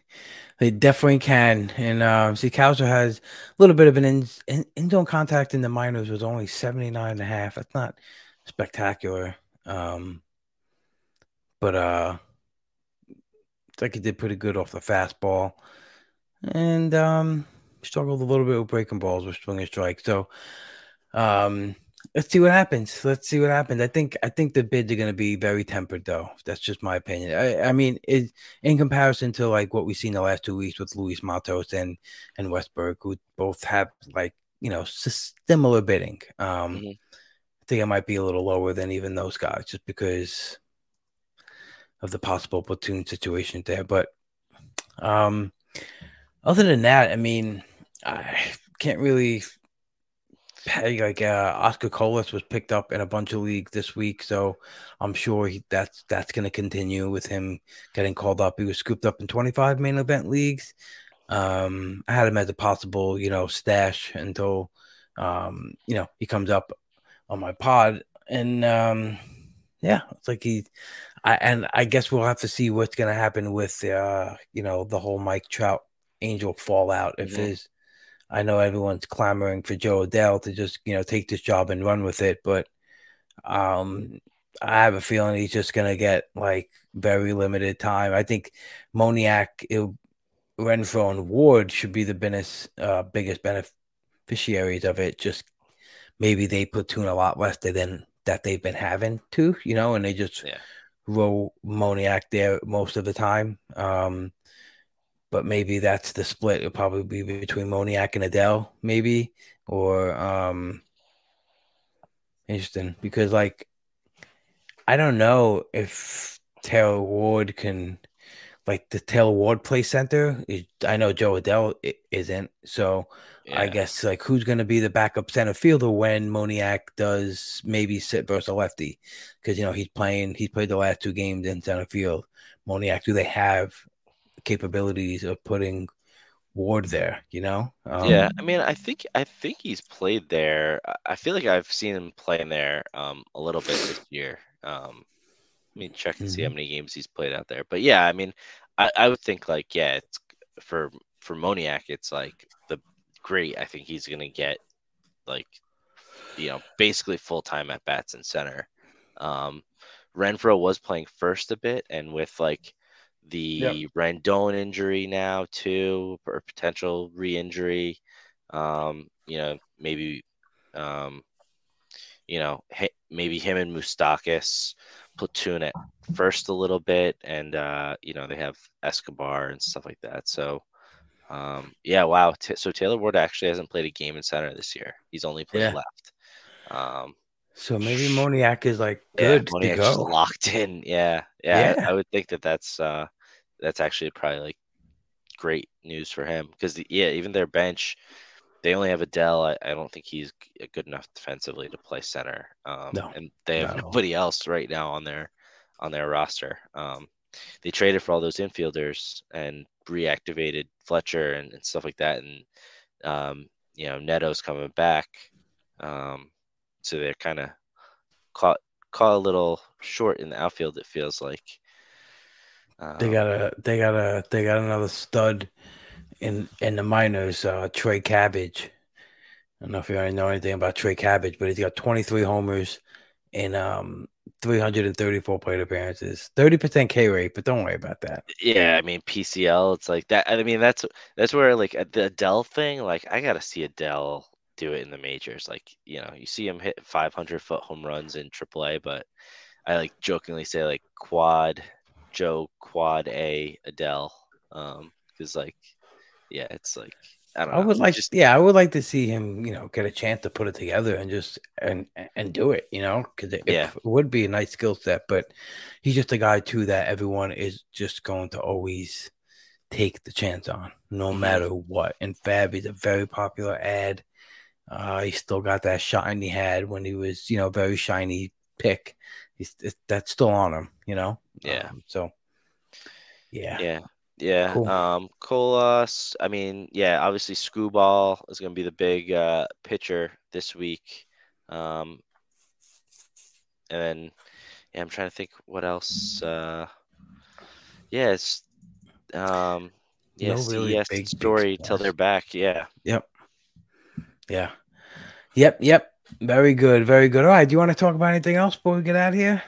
Speaker 1: They definitely can. And uh, see, Cowser has a little bit of an in, in, in zone contact in the minors was only 79 and a half. That's not spectacular. Um, but uh, like he did pretty good off the fastball and um, struggled a little bit with breaking balls with swing and strike. So um, let's see what happens. Let's see what happens. I think I think the bids are going to be very tempered, though. That's just my opinion. I, I mean, it, in comparison to like what we've seen the last two weeks with Luis Matos and and Westburg, who both have like you know similar bidding. Um, mm-hmm. I think it might be a little lower than even those guys, just because of the possible platoon situation there. But um, other than that, I mean, I can't really like uh, Oscar Colas was picked up in a bunch of leagues this week, so I'm sure he, that's that's going to continue with him getting called up. He was scooped up in 25 main event leagues. Um, I had him as a possible, you know, stash until um, you know he comes up on my pod, and um, yeah, it's like he. I, and I guess we'll have to see what's going to happen with, uh, you know, the whole Mike Trout Angel fallout. If mm-hmm. there's, I know everyone's clamoring for Jo Adell to just you know take this job and run with it, but um, I have a feeling he's just gonna get like very limited time. I think Moniak, it, Renfroe, and Ward should be the biggest, uh, biggest beneficiaries of it. Just maybe they platoon a lot less than that they've been having to, you know, and they just yeah. roll Moniak there most of the time. Um, but maybe that's the split. It'll probably be between Moniak and Adell, maybe, or um, interesting because like I don't know if Taylor Ward can like the Taylor Ward play center. I know Jo Adell isn't, so yeah. I guess like who's going to be the backup center fielder when Moniak does maybe sit versus a lefty because you know he's playing. He's played the last two games in center field. Moniak, do they have capabilities of putting Ward there. You know. Um,
Speaker 2: yeah, I mean, I think I think he's played there. I- feel like I've seen him playing there um, a little bit this year. Um, I mean, check and see how
Speaker 1: Mhm.
Speaker 2: many games he's played out there. But yeah, I mean, I, I would think like yeah, it's for for Moniak, it's like the great. I think he's gonna get like you know basically full time at bats and center. Um, Renfroe was playing first a bit, and with like the Rendon injury now too, or potential re-injury, um, you know maybe um, you know maybe him and Moustakas platoon at first a little bit, and uh, you know they have Escobar and stuff like that. So. Um, yeah, wow. T- so Taylor Ward actually hasn't played a game in center this year. He's only played
Speaker 1: Yeah.
Speaker 2: left. Um,
Speaker 1: So maybe Moniak is like
Speaker 2: yeah,
Speaker 1: good to
Speaker 2: Moniak's just
Speaker 1: go.
Speaker 2: locked in. Yeah, yeah.
Speaker 1: Yeah.
Speaker 2: I would think that that's uh, that's actually probably like great news for him because yeah, even their bench, they only have Adell. I, I don't think he's good enough defensively to play center. Um,
Speaker 1: No,
Speaker 2: and they have nobody else right now on their on their roster. Um, they traded for all those infielders and reactivated Fletcher and, and stuff like that, and um, you know Neto's coming back. Um, so they're kind of caught caught a little short in the outfield. It feels like.
Speaker 1: They got a they got a they got another stud in in the minors, uh Trey Cabbage. I don't know if you already know anything about Trey Cabbage, but he's got 23 homers in um 334 plate appearances, 30% K rate, but don't worry about that.
Speaker 2: Yeah, I mean PCL. It's like that. I mean that's that's where like uh, the Adell thing. Like I gotta see Adell do it in the majors. Like you know, you see him hit 500 foot home runs in AAA, but I like jokingly say like quad Jo quad A Adell. Um, because like yeah, it's like I don't know.
Speaker 1: I would like,
Speaker 2: just
Speaker 1: yeah, I would like to see him, you know, get a chance to put it together and just and and do it, you know, because it,
Speaker 2: Yeah.
Speaker 1: it would be a nice skill set. But he's just a guy too that everyone is just going to always take the chance on, no
Speaker 2: Mhm.
Speaker 1: matter what. And FAAB is a very popular add. Uh, he still got that shine he had when he was, you know, very shiny pick. He's that's still on him, you know.
Speaker 2: Yeah.
Speaker 1: Um, so, yeah.
Speaker 2: Yeah. Yeah.
Speaker 1: Cool.
Speaker 2: Um Colas, I mean, yeah, obviously Screwball is gonna be the big uh pitcher this week. Um and then yeah, I'm trying to think what else uh yeah, it's um yeah,
Speaker 1: No really
Speaker 2: CES
Speaker 1: big, big
Speaker 2: story till they're back. Yeah.
Speaker 1: Yep. Yeah. Yep. Yep. Very good. Very good. All right. Do you want to talk about anything else before we get out of here?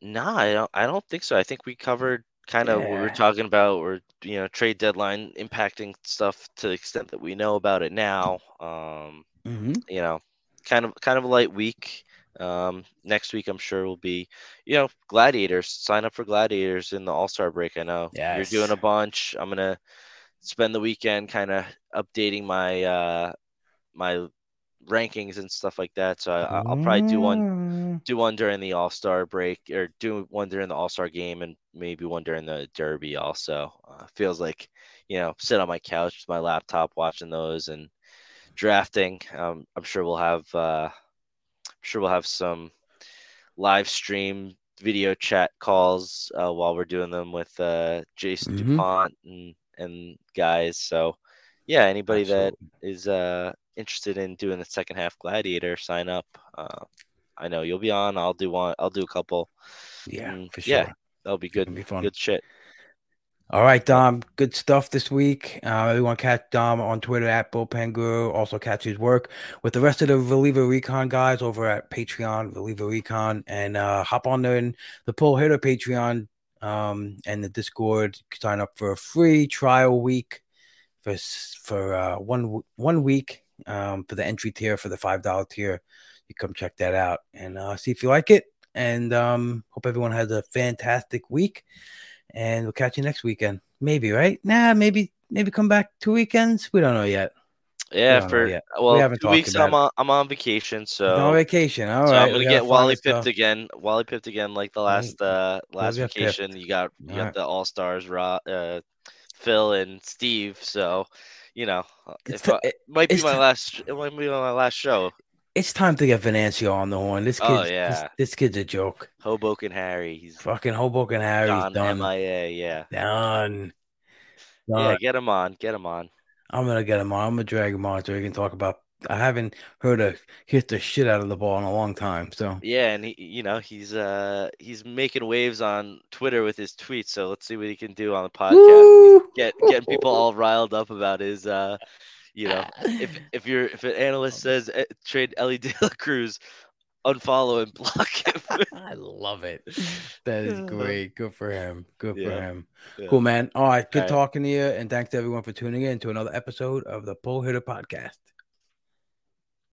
Speaker 2: No, I don't I don't think so. I think we covered kind of what we were
Speaker 1: Yeah.
Speaker 2: talking about or you know, trade deadline impacting stuff to the extent that we know about it now. Um
Speaker 1: Mm-hmm.
Speaker 2: you know, kind of kind of a light week. Um, next week I'm sure will be, you know, gladiators. Sign up for gladiators in the All Star break. I know you're doing a bunch. I'm gonna spend the weekend kind of updating my uh my rankings and stuff like that. So I, I'll probably do one
Speaker 1: one.
Speaker 2: do one during the All Star break or do one during the All Star game and maybe one during the Derby also. Uh, feels like, you know, sit on my couch with my laptop watching those and drafting. Um, I'm sure we'll have, uh, I'm sure we'll have some live stream video chat calls uh, while we're doing them with uh, Jason
Speaker 1: Mhm.
Speaker 2: Dupont and, and guys. So, yeah, anybody that
Speaker 1: Absolutely.
Speaker 2: is uh, interested in doing the second half gladiator sign up uh, i know you'll be on i'll do one i'll do a couple
Speaker 1: Yeah,
Speaker 2: Mm,
Speaker 1: for sure.
Speaker 2: yeah. that'll be good
Speaker 1: be fun.
Speaker 2: good shit
Speaker 1: All right, Dom. Good stuff this week. Uh, everyone catch Dom on Twitter at Bullpen Guru. Also catch his work with the rest of the Reliever Recon guys over at Patreon, Reliever Recon, and uh, hop on there in the Pull Hitter Patreon um, and the Discord. Sign up for a free trial week for for uh, one one week um, for the entry tier for the five dollar tier. You come check that out and uh, see if you like it. And um, hope everyone has a fantastic week and we'll catch you next weekend. Maybe, right? Nah, maybe maybe come back two weekends. We don't know yet.
Speaker 2: yeah
Speaker 1: don't
Speaker 2: for
Speaker 1: yet.
Speaker 2: well
Speaker 1: haven't
Speaker 2: two weeks i'm on i'm on vacation so
Speaker 1: no vacation. All
Speaker 2: so
Speaker 1: right.
Speaker 2: i'm gonna get wally pipped again wally pipped again like the last uh last vacation you got you got
Speaker 1: Alright.
Speaker 2: the all-stars Ro- uh phil and steve so you know if
Speaker 1: ti- it-
Speaker 2: might be my
Speaker 1: ti-
Speaker 2: last it might be my last show
Speaker 1: it's time to get Venancio on the horn. This kid,
Speaker 2: Oh, yeah.
Speaker 1: this kid's a joke.
Speaker 2: hoboken harry he's
Speaker 1: Fucking Hoboken Harry's done.
Speaker 2: mia yeah
Speaker 1: Done. All
Speaker 2: yeah, get him on. Get him on.
Speaker 1: I'm gonna get him on. I'm gonna drag him on so we can talk about. I haven't heard a hit the shit out of the ball in a long time. So
Speaker 2: Yeah, and he, you know, he's uh he's making waves on Twitter with his tweets. So let's see what he can do on the podcast.
Speaker 1: Woo!
Speaker 2: Get getting people all riled up about his uh, you know, if if you're if an analyst says eh, trade Elly De La Cruz, unfollow and block him.
Speaker 1: I love it. That is great. Good for him. Good for him.
Speaker 2: Yeah.
Speaker 1: Cool, man. All right. Good
Speaker 2: All right.
Speaker 1: talking to you. And thanks to everyone for tuning in to another episode of the Pull Hitter Podcast.